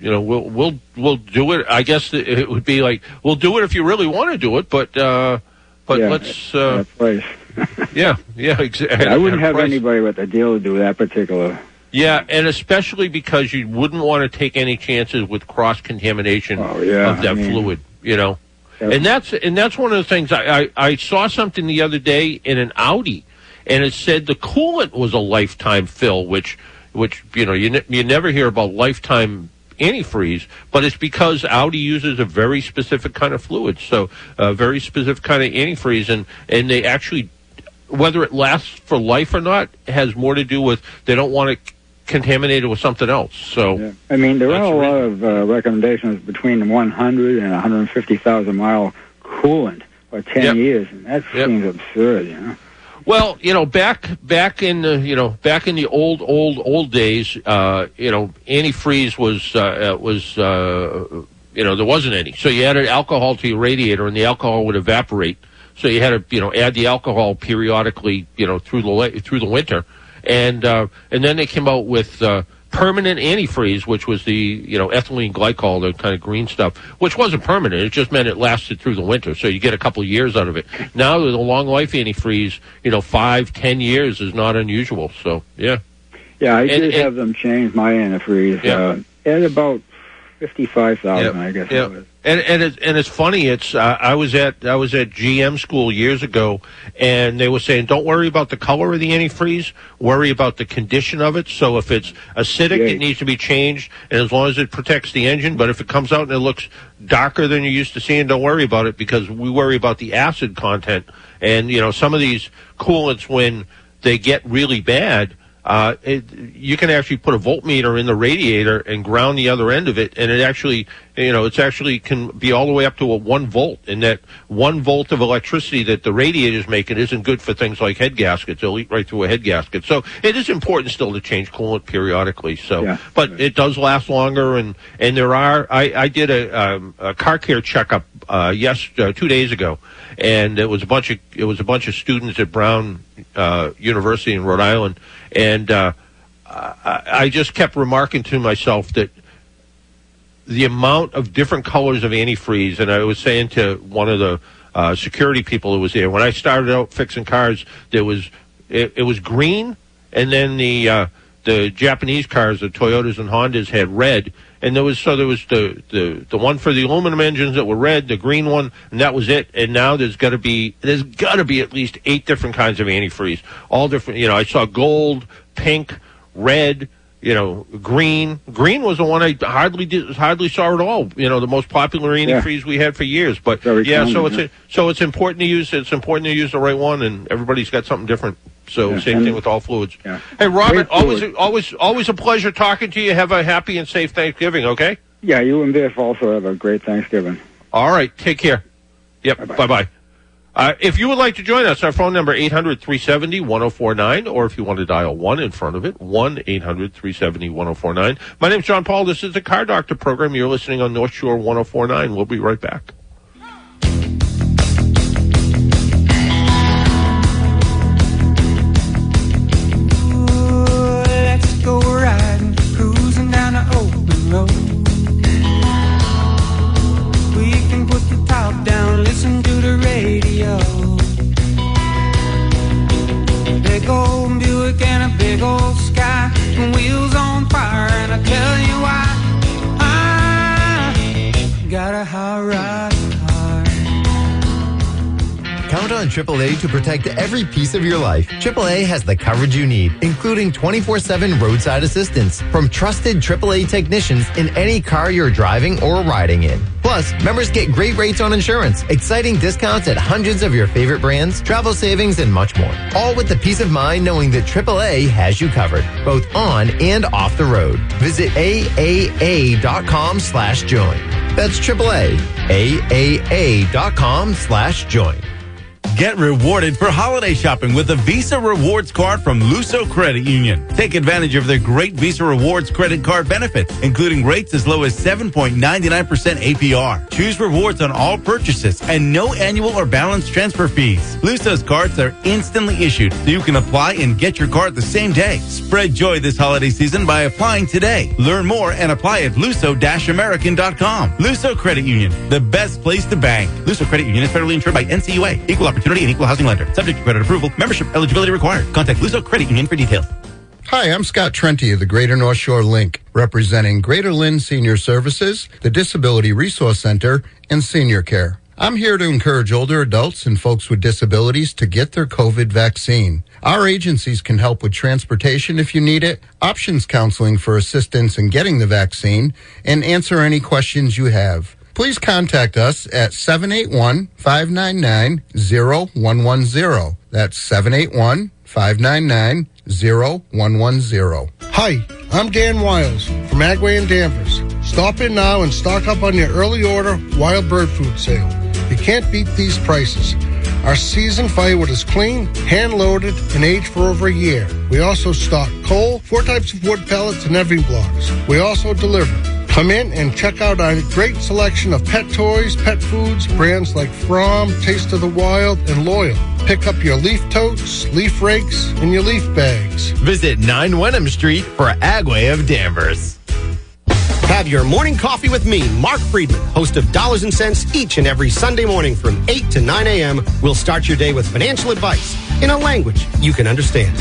you know, we'll, we'll, we'll do it. I guess it- would be like, we'll do it if you really want to do it, but, uh, but Yeah, let's, uh, price. yeah, yeah, exactly. I wouldn't have anybody with a deal to do that particular. Yeah, and especially because you wouldn't want to take any chances with cross contamination Oh, yeah, of that I mean- fluid, you know. And that's and that's one of the things I, I, I saw something the other day in an Audi, and it said the coolant was a lifetime fill, which which you know you ne- you never hear about lifetime antifreeze, but it's because Audi uses a very specific kind of fluid, so a very specific kind of antifreeze, and and they actually whether it lasts for life or not has more to do with they don't want to contaminate it with something else. So I mean, there are a lot of uh, recommendations between 100 and 150,000 mile coolant. for ten Yep. years, and that Yep. seems absurd. You know. Well, you know, back back in the you know back in the old old old days, uh, you know, antifreeze was uh, uh, was uh, you know there wasn't any, so you added alcohol to your radiator, and the alcohol would evaporate. So you had to you know add the alcohol periodically, you know, through the through the winter, and uh, and then they came out with. Uh, Permanent antifreeze, which was the you know ethylene glycol, the kind of green stuff, which wasn't permanent. It just meant it lasted through the winter, so you get a couple of years out of it. Now the long life antifreeze, you know, five, ten years is not unusual. So yeah, Yeah, I did and- have them change my antifreeze Yeah. uh, at about fifty-five thousand, I guess yeah. And and it's and it's funny. It's uh, I was at I was at GM school years ago, and they were saying, don't worry about the color of the antifreeze, worry about the condition of it. So if it's acidic, Yeah. it needs to be changed, and as long as it protects the engine. But if it comes out and it looks darker than you're used to seeing, don't worry about it because we worry about the acid content. And you know, some of these coolants when they get really bad. Uh, it, you can actually put a voltmeter in the radiator and ground the other end of it, and it actually, you know, it's actually can be all the way up to a one volt. And that one volt of electricity that the radiator's making isn't good for things like head gaskets. It'll eat right through a head gasket. So it is important still to change coolant periodically. So, Yeah. but it does last longer, and and there are. I, I did a, um, a car care checkup uh, yes uh, two days ago, and it was a bunch of it was a bunch of students at Brown uh, University in Rhode Island, and uh, I, I just kept remarking to myself that the amount of different colors of antifreeze, and I was saying to one of the uh, security people who was there when I started out fixing cars, there was it, it was green, and then the uh, the Japanese cars, the Toyotas and Hondas, had red, and there was so there was the the the one for the aluminum engines that were red, the green one, and that was it. And now there's got to be there's got to be at least eight different kinds of antifreeze, all different. You know, I saw gold, pink, red. You know, green. Green was the one I hardly did, hardly saw at all. You know, the most popular antifreeze we had for years. But Very yeah, common, so it's yeah. a, so it's important to use it's important to use the right one, and everybody's got something different. So Yeah, same thing with all fluids. Yeah. Hey, Robert, Great always fluid. always always a pleasure talking to you. Have a happy and safe Thanksgiving. Okay. Yeah, you and Biff also have a great Thanksgiving. All right. Take care. Yep. Bye bye. Uh, if you would like to join us, our phone number 800-370-1049, or if you want to dial 1 in front of it, 1-800-370-1049. My name's John Paul. This is the Car Doctor program. You're listening on North Shore 1049. We'll be right back. To protect every piece of your life. AAA has the coverage you need, including 24-7 roadside assistance from trusted AAA technicians in any car you're driving or riding in. Plus, members get great rates on insurance, exciting discounts at hundreds of your favorite brands, travel savings, and much more. All with the peace of mind knowing that AAA has you covered, both on and off the road. Visit AAA.com slash join. That's AAA. AAA.com slash join. Get rewarded for holiday shopping with a Visa Rewards card from Luso Credit Union. Take advantage of their great Visa Rewards credit card benefits, including rates as low as 7.99% APR. Choose rewards on all purchases and no annual or balance transfer fees. Luso's cards are instantly issued, so you can apply and get your card the same day. Spread joy this holiday season by applying today. Learn more and apply at luso-american.com. Luso Credit Union, the best place to bank. Luso Credit Union is federally insured by NCUA, Equal Opportunity and Equal Housing Lender. Subject to credit approval. Membership eligibility required. Contact Luso Credit Union for details. Hi, I'm Scott Trenti of the Greater North Shore Link, representing Greater Lynn Senior Services, the Disability Resource Center, and Senior Care. I'm here to encourage older adults and folks with disabilities to get their COVID vaccine. Our agencies can help with transportation if you need it, options counseling for assistance in getting the vaccine, and answer any questions you have. Please contact us at 781-599-0110. That's 781-599-0110. Hi, I'm Dan Wiles from Agway and Danvers. Stop in now and stock up on your early order wild bird food sale. You can't beat these prices. Our seasoned firewood is clean, hand loaded, and aged for over a year. We also stock coal, four types of wood pellets, and every blocks. We also deliver. Come in and check out our great selection of pet toys, pet foods, brands like Fromm, Taste of the Wild, and Loyall. Pick up your leaf totes, leaf rakes, and your leaf bags. Visit 9 Wenham Street for Agway of Danvers. Have your morning coffee with me, Mark Friedman, host of Dollars and Cents, each and every Sunday morning from 8 to 9 a.m. We'll start your day with financial advice in a language you can understand.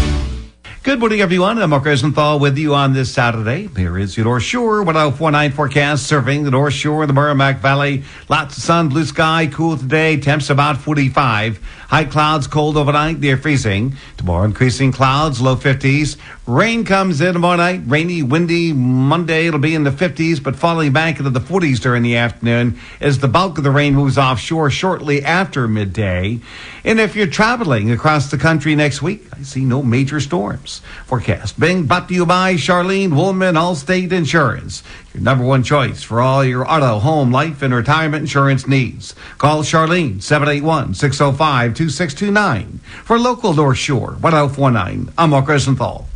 Good morning, everyone. I'm Mark Rosenthal with you on this Saturday. Here is your North Shore 1049 forecast serving the North Shore, the Merrimack Valley. Lots of sun, blue sky, cool today. Temps about 45. High clouds, cold overnight, near freezing. Tomorrow, increasing clouds, low 50s. Rain comes in tomorrow night, rainy, windy. Monday, it'll be in the 50s, but falling back into the 40s during the afternoon as the bulk of the rain moves offshore shortly after midday. And if you're traveling across the country next week, I see no major storms. Forecast being brought to you by Charlene Woolman Allstate Insurance. Your number one choice for all your auto, home, life, and retirement insurance needs. Call Charlene 781-605-2629 for local North Shore 1049. I'm Mark Rosenthal.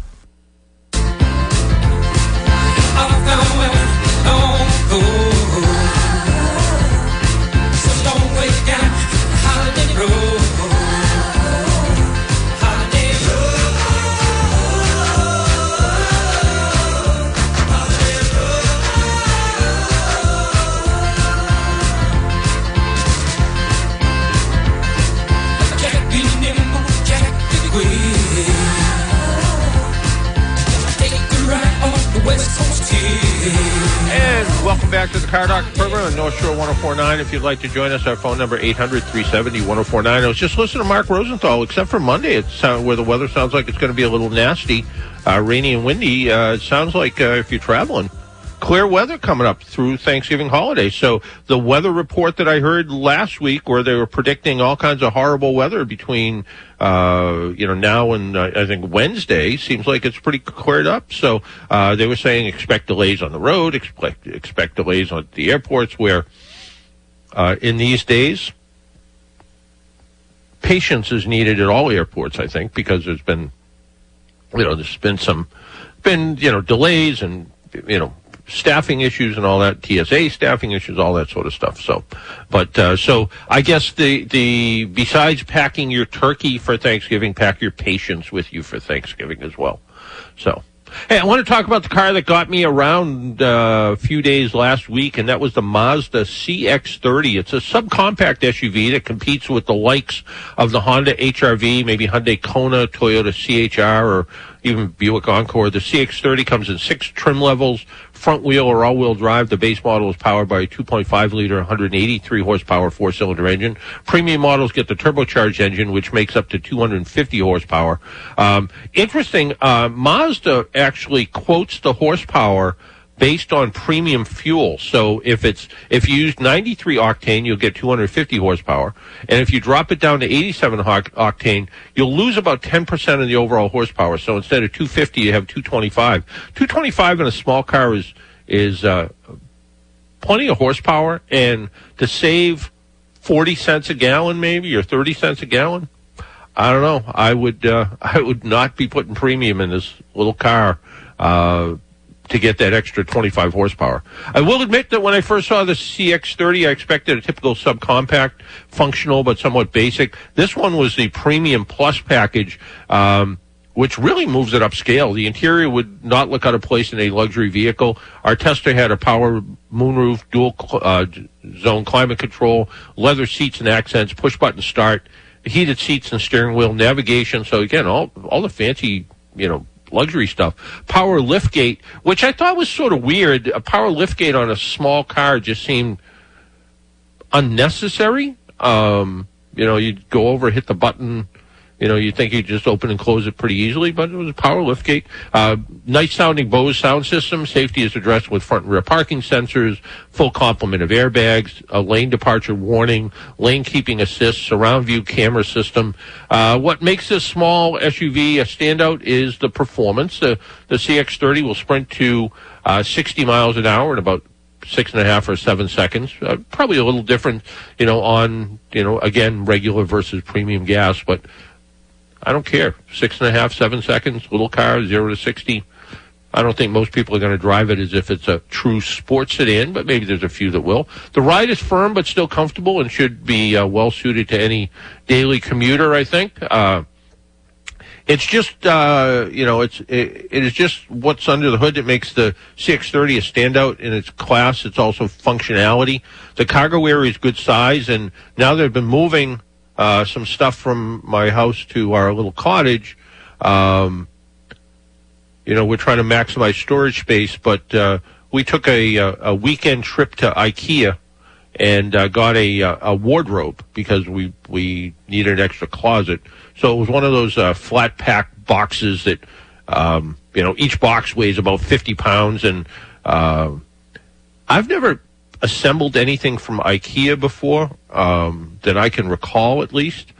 1049. If you'd like to join us, our phone number 800 370 1049. I was just listening to Mark Rosenthal, except for Monday, it's sound, where the weather sounds like it's going to be a little nasty, uh, rainy and windy. Uh, it sounds like uh, if you're traveling, clear weather coming up through Thanksgiving holiday. So the weather report that I heard last week, where they were predicting all kinds of horrible weather between, uh, you know, now and uh, I think Wednesday, seems like it's pretty cleared up. So uh, they were saying expect delays on the road, expect expect delays on the airports, where uh, in these days. Patience is needed at all airports, I think, because there's been, you know, there's been some, been, you know, delays and, you know, staffing issues and all that, TSA staffing issues, all that sort of stuff. So, but uh, so I guess the the besides packing your turkey for Thanksgiving, pack your patience with you for Thanksgiving as well. So. Hey, I want to talk about the car that got me around uh, a few days last week, and that was the Mazda CX-30. It's a subcompact SUV that competes with the likes of the Honda HRV, maybe Hyundai Kona, Toyota CHR, or even Buick Encore. The CX-30 comes in six trim levels, front wheel or all-wheel drive. The base model is powered by a 2.5 liter, 183 horsepower four-cylinder engine. Premium models get the turbocharged engine, which makes up to 250 horsepower. Um, interesting, uh, Mazda actually quotes the horsepower based on premium fuel. So if it's if you use 93 octane, you'll get 250 horsepower, and if you drop it down to 87 octane, you'll lose about 10% of the overall horsepower. So instead of 250, you have 225. 225 in a small car is is uh, plenty of horsepower, and to save 40 cents a gallon, maybe or 30 cents a gallon. I don't know. I would uh, I would not be putting premium in this little car. Uh, to get that extra 25 horsepower. I will admit that when I first saw the CX30, I expected a typical subcompact, functional but somewhat basic. This one was the premium plus package, um, which really moves it upscale. The interior would not look out of place in a luxury vehicle. Our tester had a power moonroof, dual uh, zone climate control, leather seats and accents, push button start, heated seats and steering wheel, navigation. So again, all all the fancy, you know, luxury stuff. Power liftgate, which I thought was sort of weird. A power liftgate on a small car just seemed unnecessary. Um, you know, you'd go over, hit the button. You know, you'd think you'd just open and close it pretty easily, but it was a power liftgate. Uh, nice sounding Bose sound system. Safety is addressed with front and rear parking sensors, full complement of airbags, a lane departure warning, lane keeping assist, surround view camera system. Uh, what makes this small SUV a standout is the performance. The, the CX30 will sprint to uh, 60 miles an hour in about six and a half or seven seconds. Uh, probably a little different, you know, on you know again regular versus premium gas, but I don't care. Six and a half, seven seconds, little car, zero to sixty. I don't think most people are going to drive it as if it's a true sports sedan, but maybe there's a few that will. The ride is firm but still comfortable and should be uh, well suited to any daily commuter. I think. Uh, it's just uh, you know it's it, it is just what's under the hood that makes the CX30 a standout in its class. It's also functionality. The cargo area is good size, and now they've been moving uh, some stuff from my house to our little cottage. Um, you know, we're trying to maximize storage space, but uh, we took a, a weekend trip to IKEA and uh, got a, a wardrobe because we we needed an extra closet. So it was one of those uh, flat pack boxes that, um, you know, each box weighs about 50 pounds. And uh, I've never assembled anything from IKEA before um, that I can recall, at least.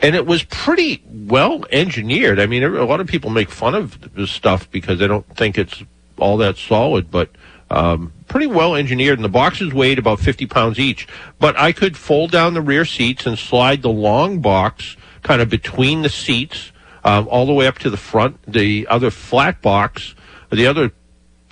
And it was pretty well engineered. I mean, a lot of people make fun of this stuff because they don't think it's all that solid, but um, pretty well engineered. And the boxes weighed about 50 pounds each. But I could fold down the rear seats and slide the long box kind of between the seats, um, all the way up to the front. The other flat box, the other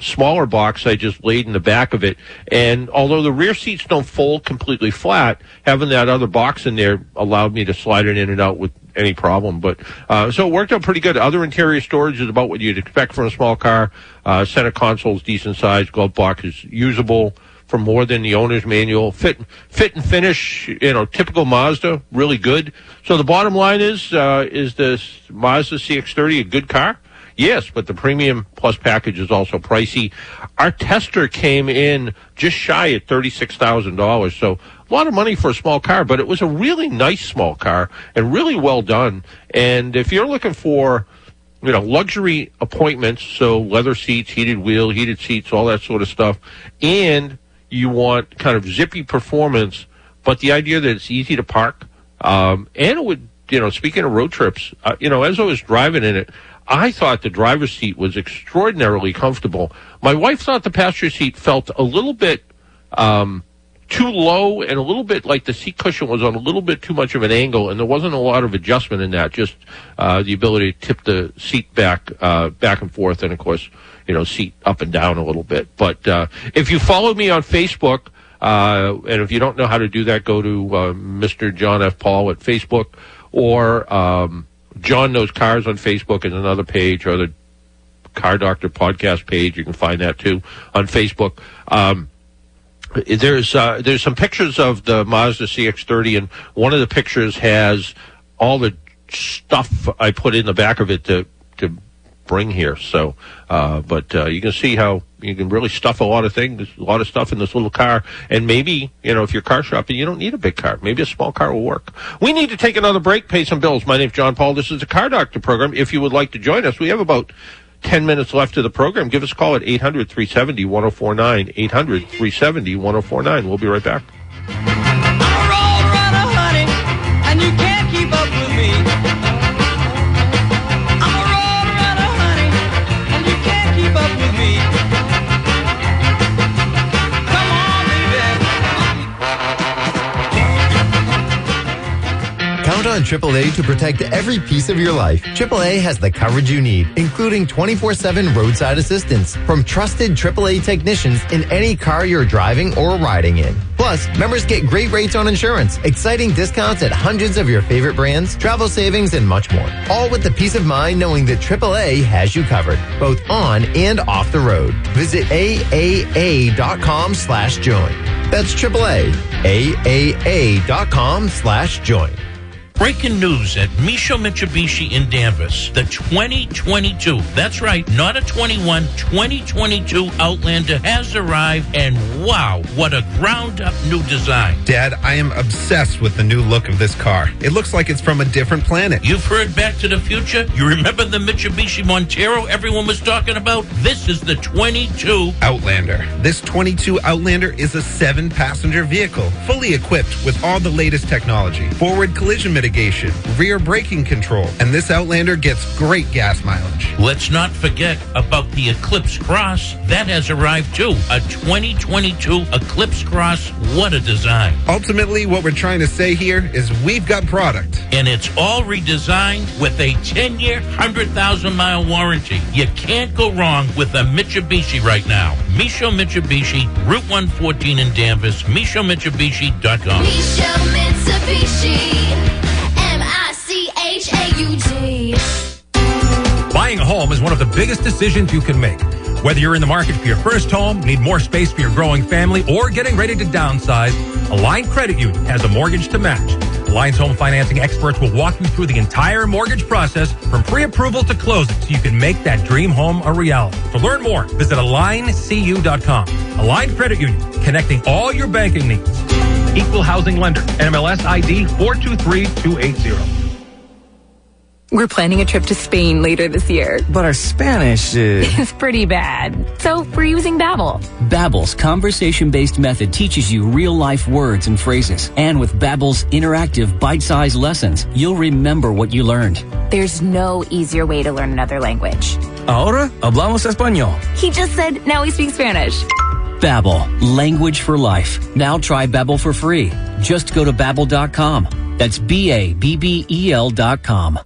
smaller box I just laid in the back of it. And although the rear seats don't fold completely flat, having that other box in there allowed me to slide it in and out with any problem. But uh, so it worked out pretty good. Other interior storage is about what you'd expect from a small car. Uh, center console is decent size. Glove box is usable for more than the owner's manual. Fit, fit and finish, you know, typical Mazda, really good. So the bottom line is, uh, is this Mazda CX-30 a good car? Yes, but the premium plus package is also pricey. Our tester came in just shy at thirty-six thousand dollars, so a lot of money for a small car. But it was a really nice small car and really well done. And if you're looking for you know, luxury appointments, so leather seats, heated wheel, heated seats, all that sort of stuff, and you want kind of zippy performance, but the idea that it's easy to park, um, and it would, you know, speaking of road trips, uh, you know, as I was driving in it, I thought the driver's seat was extraordinarily comfortable. My wife thought the passenger seat felt a little bit um, too low and a little bit like the seat cushion was on a little bit too much of an angle, and there wasn't a lot of adjustment in that. Just uh, the ability to tip the seat back, uh, back and forth, and of course, you know, seat up and down a little bit. But uh, if you follow me on Facebook, uh, and if you don't know how to do that, go to uh, Mr. John F. Paul at Facebook or um, John Knows Cars on Facebook is another page, or the Car Doctor podcast page. You can find that too on Facebook. Um, there's uh, there's some pictures of the Mazda CX-30, and one of the pictures has all the stuff I put in the back of it to to bring here. So, uh, but uh, you can see how you can really stuff a lot of things, a lot of stuff in this little car. And maybe, you know, if you're car shopping, you don't need a big car. Maybe a small car will work. We need to take another break, pay some bills. My name's John Paul. This is the Car Doctor program. If you would like to join us, we have about 10 minutes left of the program. Give us a call at 800 370 1049. 800 370 1049. We'll be right back. On AAA to protect every piece of your life. AAA has the coverage you need, including 24-7 roadside assistance from trusted AAA technicians in any car you're driving or riding in. Plus, members get great rates on insurance, exciting discounts at hundreds of your favorite brands, travel savings, and much more. All with the peace of mind knowing that AAA has you covered, both on and off the road. Visit AAA.com slash join. That's AAA. AAA.com slash join. Breaking news at Micho Mitsubishi in Danvers. The 2022, that's right, not a 21, 2022 Outlander has arrived, and wow, what a ground up new design. Dad, I am obsessed with the new look of this car. It looks like it's from a different planet. You've heard Back to the Future? You remember the Mitsubishi Montero everyone was talking about? This is the 22 Outlander. This 22 Outlander is a seven passenger vehicle, fully equipped with all the latest technology forward collision mitigation mitigation, rear braking control, and this Outlander gets great gas mileage. Let's not forget about the Eclipse Cross. That has arrived too. A 2022 Eclipse Cross. What a design. Ultimately, what we're trying to say here is we've got product. And it's all redesigned with a 10 year, 100,000 mile warranty. You can't go wrong with a Mitsubishi right now. Micho Mitsubishi, Route 114 in Danvers, MichoMitsubishi.com. Mitsubishi, Buying a home is one of the biggest decisions you can make. Whether you're in the market for your first home, need more space for your growing family, or getting ready to downsize, Align Credit Union has a mortgage to match. Alliance Home Financing experts will walk you through the entire mortgage process from pre-approval to closing so you can make that dream home a reality. To learn more, visit aligncu.com. Align Credit Union, connecting all your banking needs. Equal housing lender, NMLS ID 423280. We're planning a trip to Spain later this year. But our Spanish is... It's pretty bad. So we're using Babbel. Babbel's conversation-based method teaches you real-life words and phrases. And with Babbel's interactive bite-sized lessons, you'll remember what you learned. There's no easier way to learn another language. Ahora hablamos español. He just said now we speak Spanish. Babbel, language for life. Now try Babbel for free. Just go to babbel.com. That's B-A-B-B-E-L dot com.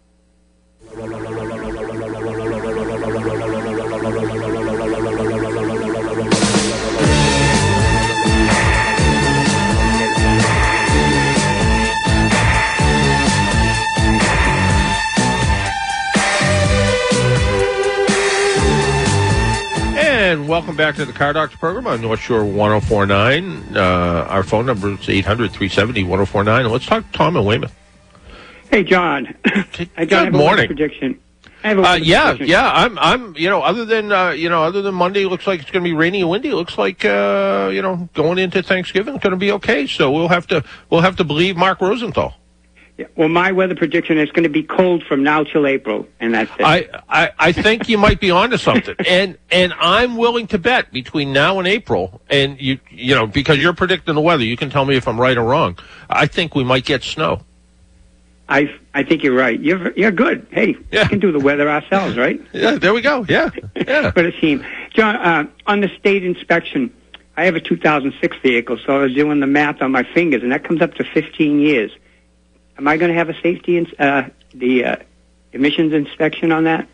And welcome back to the Car Doctor program on North Shore 1049. Uh, our phone number is 800 370 1049. Let's talk Tom and Weymouth. Hey, John. I Good have a morning. weather prediction. I have a Uh, yeah, prediction. yeah. I'm, I'm, you know, other than, uh, you know, other than Monday, it looks like it's going to be rainy and windy. It looks like, uh, you know, going into Thanksgiving, it's going to be okay. So we'll have to, we'll have to believe Mark Rosenthal. Yeah, Well, my weather prediction is going to be cold from now till April, and that's it. I, I, I think you might be onto something, and and I'm willing to bet between now and April, and you you know because you're predicting the weather, you can tell me if I'm right or wrong. I think we might get snow. I I think you're right. You're you're good. Hey, we can do the weather ourselves, right? Yeah, there we go. Yeah, yeah. What a team, John. Uh, on the state inspection, I have a 2006 vehicle, so I was doing the math on my fingers, and that comes up to 15 years. Am I going to have a safety ins- uh, the uh, emissions inspection on that?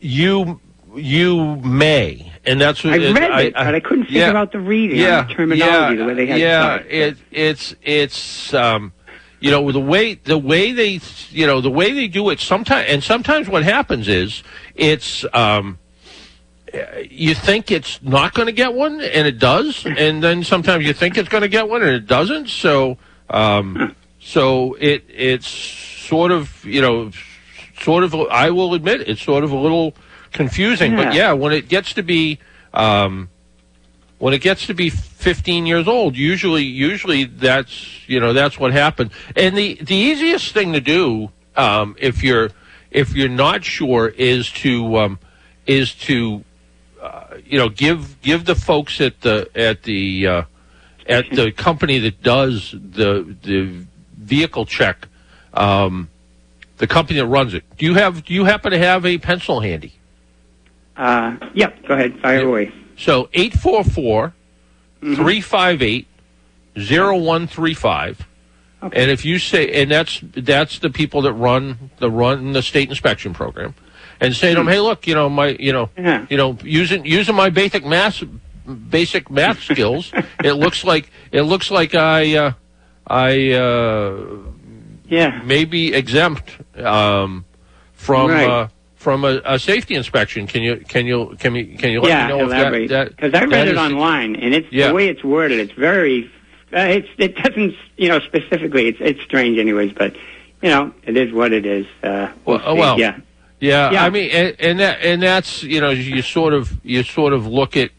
You you may, and that's what I read it, but I couldn't figure yeah, out the reading yeah, the terminology yeah, the way they had Yeah, it. it, it's it's um, you know the way the way they you know the way they do it sometimes and sometimes what happens is it's um, you think it's not going to get one and it does, and then sometimes you think it's going to get one and it doesn't. So um, so it it's sort of you know sort of I will admit it's sort of a little confusing, but Yeah. yeah, when it gets to be um, when it gets to be 15 years old, usually usually that's you know that's what happens. And the the easiest thing to do um, if you're if you're not sure is to um, is to uh, you know give give the folks at the at the uh, at the company that does the the vehicle check um, the company that runs it. Do you have do you happen to have a pencil handy? Uh, yep, go ahead, fire away. So 844 358 0135. And if you say, and that's that's the people that run the run the state inspection program, and say to them, hey, look, you know my, you know, yeah. you know, using using my basic math basic math skills, it looks like it looks like I uh, I uh, yeah maybe exempt um, from Right. uh, from a, a safety inspection. Can you can you can you can you let yeah, me know elaborate. Because I read it online, and it's Yeah. the way it's worded. It's very, uh, it's it doesn't, you know, specifically. It's it's strange, anyways. But you know, it is what it is. Uh, we'll Well, see. well, yeah, Yeah, Yeah. I mean, and, and that and that's you know you sort of you sort of look at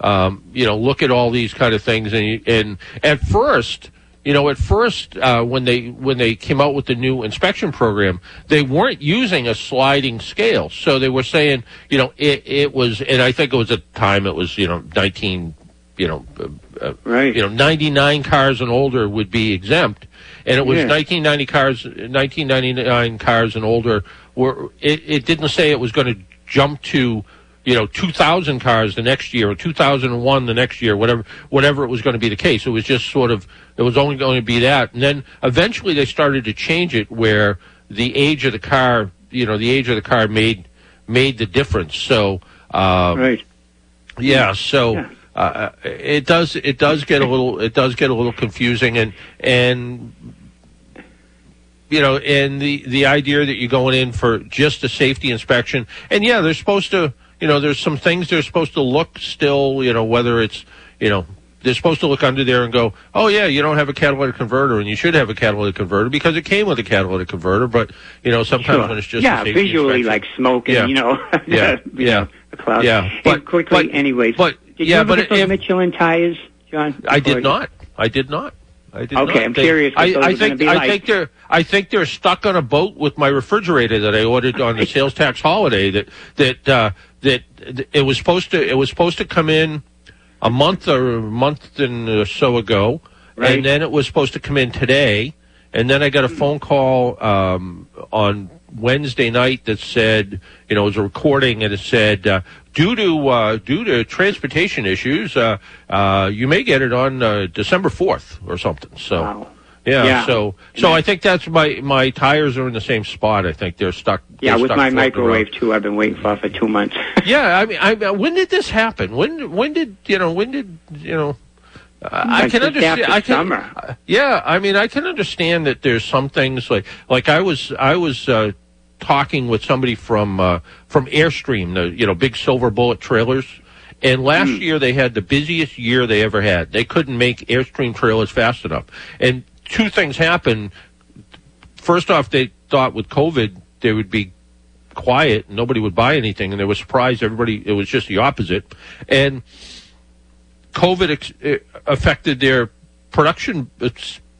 um, you know look at all these kind of things and you, and at first you know at first uh, when they when they came out with the new inspection program they weren't using a sliding scale so they were saying you know it it was and I think it was at the time it was you know nineteen you know uh, uh, right you know ninety nine cars and older would be exempt and it was Yeah. 1990 cars, 1999 cars and older. Were it, it didn't say it was going to jump to you know 2000 cars the next year or 2001 the next year whatever whatever it was going to be the case. It was just sort of it was only going to be that. And then eventually they started to change it where the age of the car you know the age of the car made made the difference. So um, right. yeah so uh, it does it does get a little it does get a little confusing and and you know, and the the idea that you're going in for just a safety inspection, and yeah, they're supposed to, you know, there's some things they're supposed to look still, you know, whether it's, you know, they're supposed to look under there and go, oh yeah, you don't have a catalytic converter, and you should have a catalytic converter because it came with a catalytic converter, but you know, sometimes Sure. when it's just yeah, visually inspection- like smoke and Yeah. you know, yeah, you yeah, know, the clouds. yeah, and but quickly, but- anyways. but did yeah, you but those if- Michelin tires, John? I did not. I did not. I did not. Okay, not. I'm They- curious I, I think I like. think they're I think they're stuck on a boat with my refrigerator that I ordered on the sales tax holiday. That that uh, that it was supposed to it was supposed to come in a month or a month and so ago, Right. and then it was supposed to come in today, and then I got a phone call um, on Wednesday night that said, you know, it was a recording, and it said, uh, due to uh, due to transportation issues, uh, uh, you may get it on uh, December fourth or something. So. Yeah, Yeah. so so I think that's my my tires are in the same spot. I think they're stuck. Yeah, they're with stuck my microwave around. too. I've been waiting for for two months. Yeah, I mean, I, when did this happen? When when did you know? When did you know? Uh, I can understand. I can, summer. uh, yeah, I mean, I can understand that there's some things like like I was I was uh, talking with somebody from uh, from Airstream, the you know big silver bullet trailers. And last Hmm. year they had the busiest year they ever had. They couldn't make Airstream trailers fast enough. And two things happened. First off, they thought with COVID they would be quiet. And nobody would buy anything and they were surprised everybody it was just the opposite. And covid ex- eh, affected their production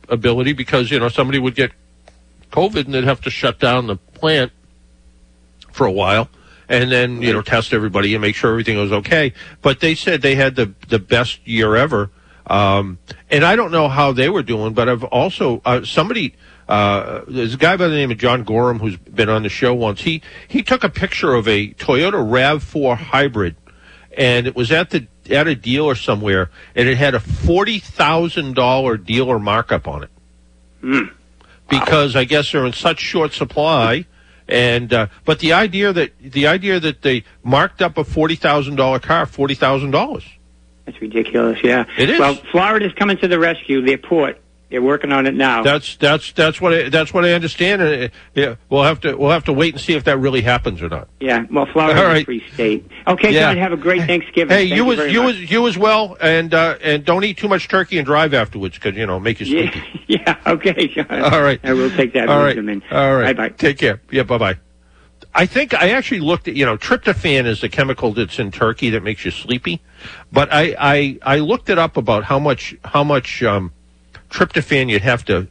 ability because you know somebody would get covid and they'd have to shut down the plant for a while and then you know test everybody and make sure everything was okay. But they said they had the the best year ever um, and I don't know how they were doing, but I've also uh, somebody. Uh, there's a guy by the name of John Gorham who's been on the show once. He he took a picture of a Toyota Rav Four hybrid, and it was at the at a dealer somewhere, and it had a forty thousand dollar dealer markup on it because I guess they're in such short supply. And uh, but the idea that the idea that they marked up a forty thousand dollar car forty thousand dollars. That's ridiculous. Yeah, It is. Well, Florida's coming to the rescue. Their port. They're working on it now. That's that's that's what I, that's what I understand. And uh, yeah, we'll have to we'll have to wait and see if that really happens or not. yeah. Well, Florida's All a free state. Okay, Yeah. John. Have a great Thanksgiving. Hey, Thank you as you much. as you as well, and uh, and don't eat too much turkey and drive afterwards because you know make you sleepy. Yeah. Okay, John. All right. I will take that. All right. All right. Bye bye. Take care. Yeah. Bye bye. I think I actually looked at you know tryptophan is the chemical that's in turkey that makes you sleepy, but I I, I looked it up about how much how much um, tryptophan you'd have to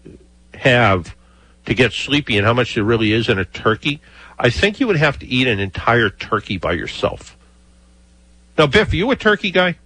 have to get sleepy and how much there really is in a turkey. I think you would have to eat an entire turkey by yourself. Now, Biff, are you a turkey guy?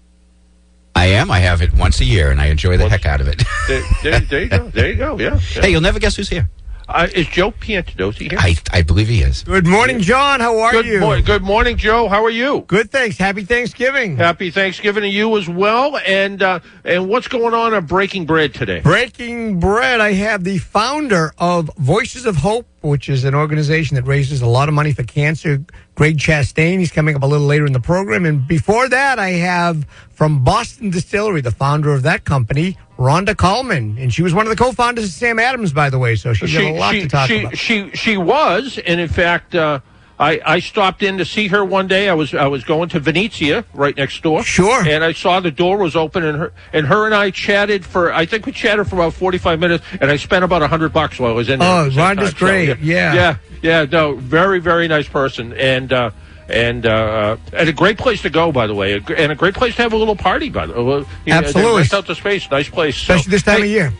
I am. I have it once a year, and I enjoy the heck out of it. There, there, there you go. There you go. Yeah. yeah. hey, you'll never guess who's here. Uh, is Joe Piantadosi here? I, I believe he is. Good morning, John. How are good you? mor- good morning, Joe. How are you? Good, thanks. Happy Thanksgiving. Happy Thanksgiving to you as well. And uh, and what's going on at Breaking Bread today? Breaking Bread, I have the founder of Voices of Hope, which is an organization that raises a lot of money for cancer, Greg Chastain. He's coming up a little later in the program. And before that, I have from Boston Distillery, the founder of that company, Rhonda Kallman. And she was one of the co founders of Sam Adams, by the way. So she's got a lot she, to talk she, about. she she was, and in fact, uh, I I stopped in to see her one day. I was I was going to Venezia right next door. Sure. And I saw the door was open, and her and her and I chatted for I think we chatted for about forty five minutes, and I spent about a hundred bucks while I was in there. Oh, Rhonda's time. So, great. Yeah. yeah, yeah. No, very very nice person, and. uh and uh, and a great place to go, by the way, and a great place to have a little party. By the way, know, they Absolutely. rent out the space, nice place. So- Especially this time Hey, of year.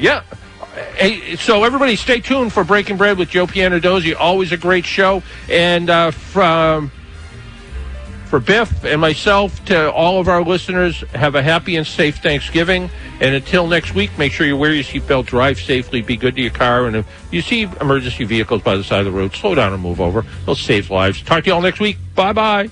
yeah. Hey, so everybody, stay tuned for Breaking Bread with Joe Piantadosi. Always a great show. And uh, from For Biff and myself, to all of our listeners, have a happy and safe Thanksgiving. And until next week, make sure you wear your seatbelt, drive safely, be good to your car. And if you see emergency vehicles by the side of the road, slow down and move over. They'll save lives. Talk to you all next week. Bye bye.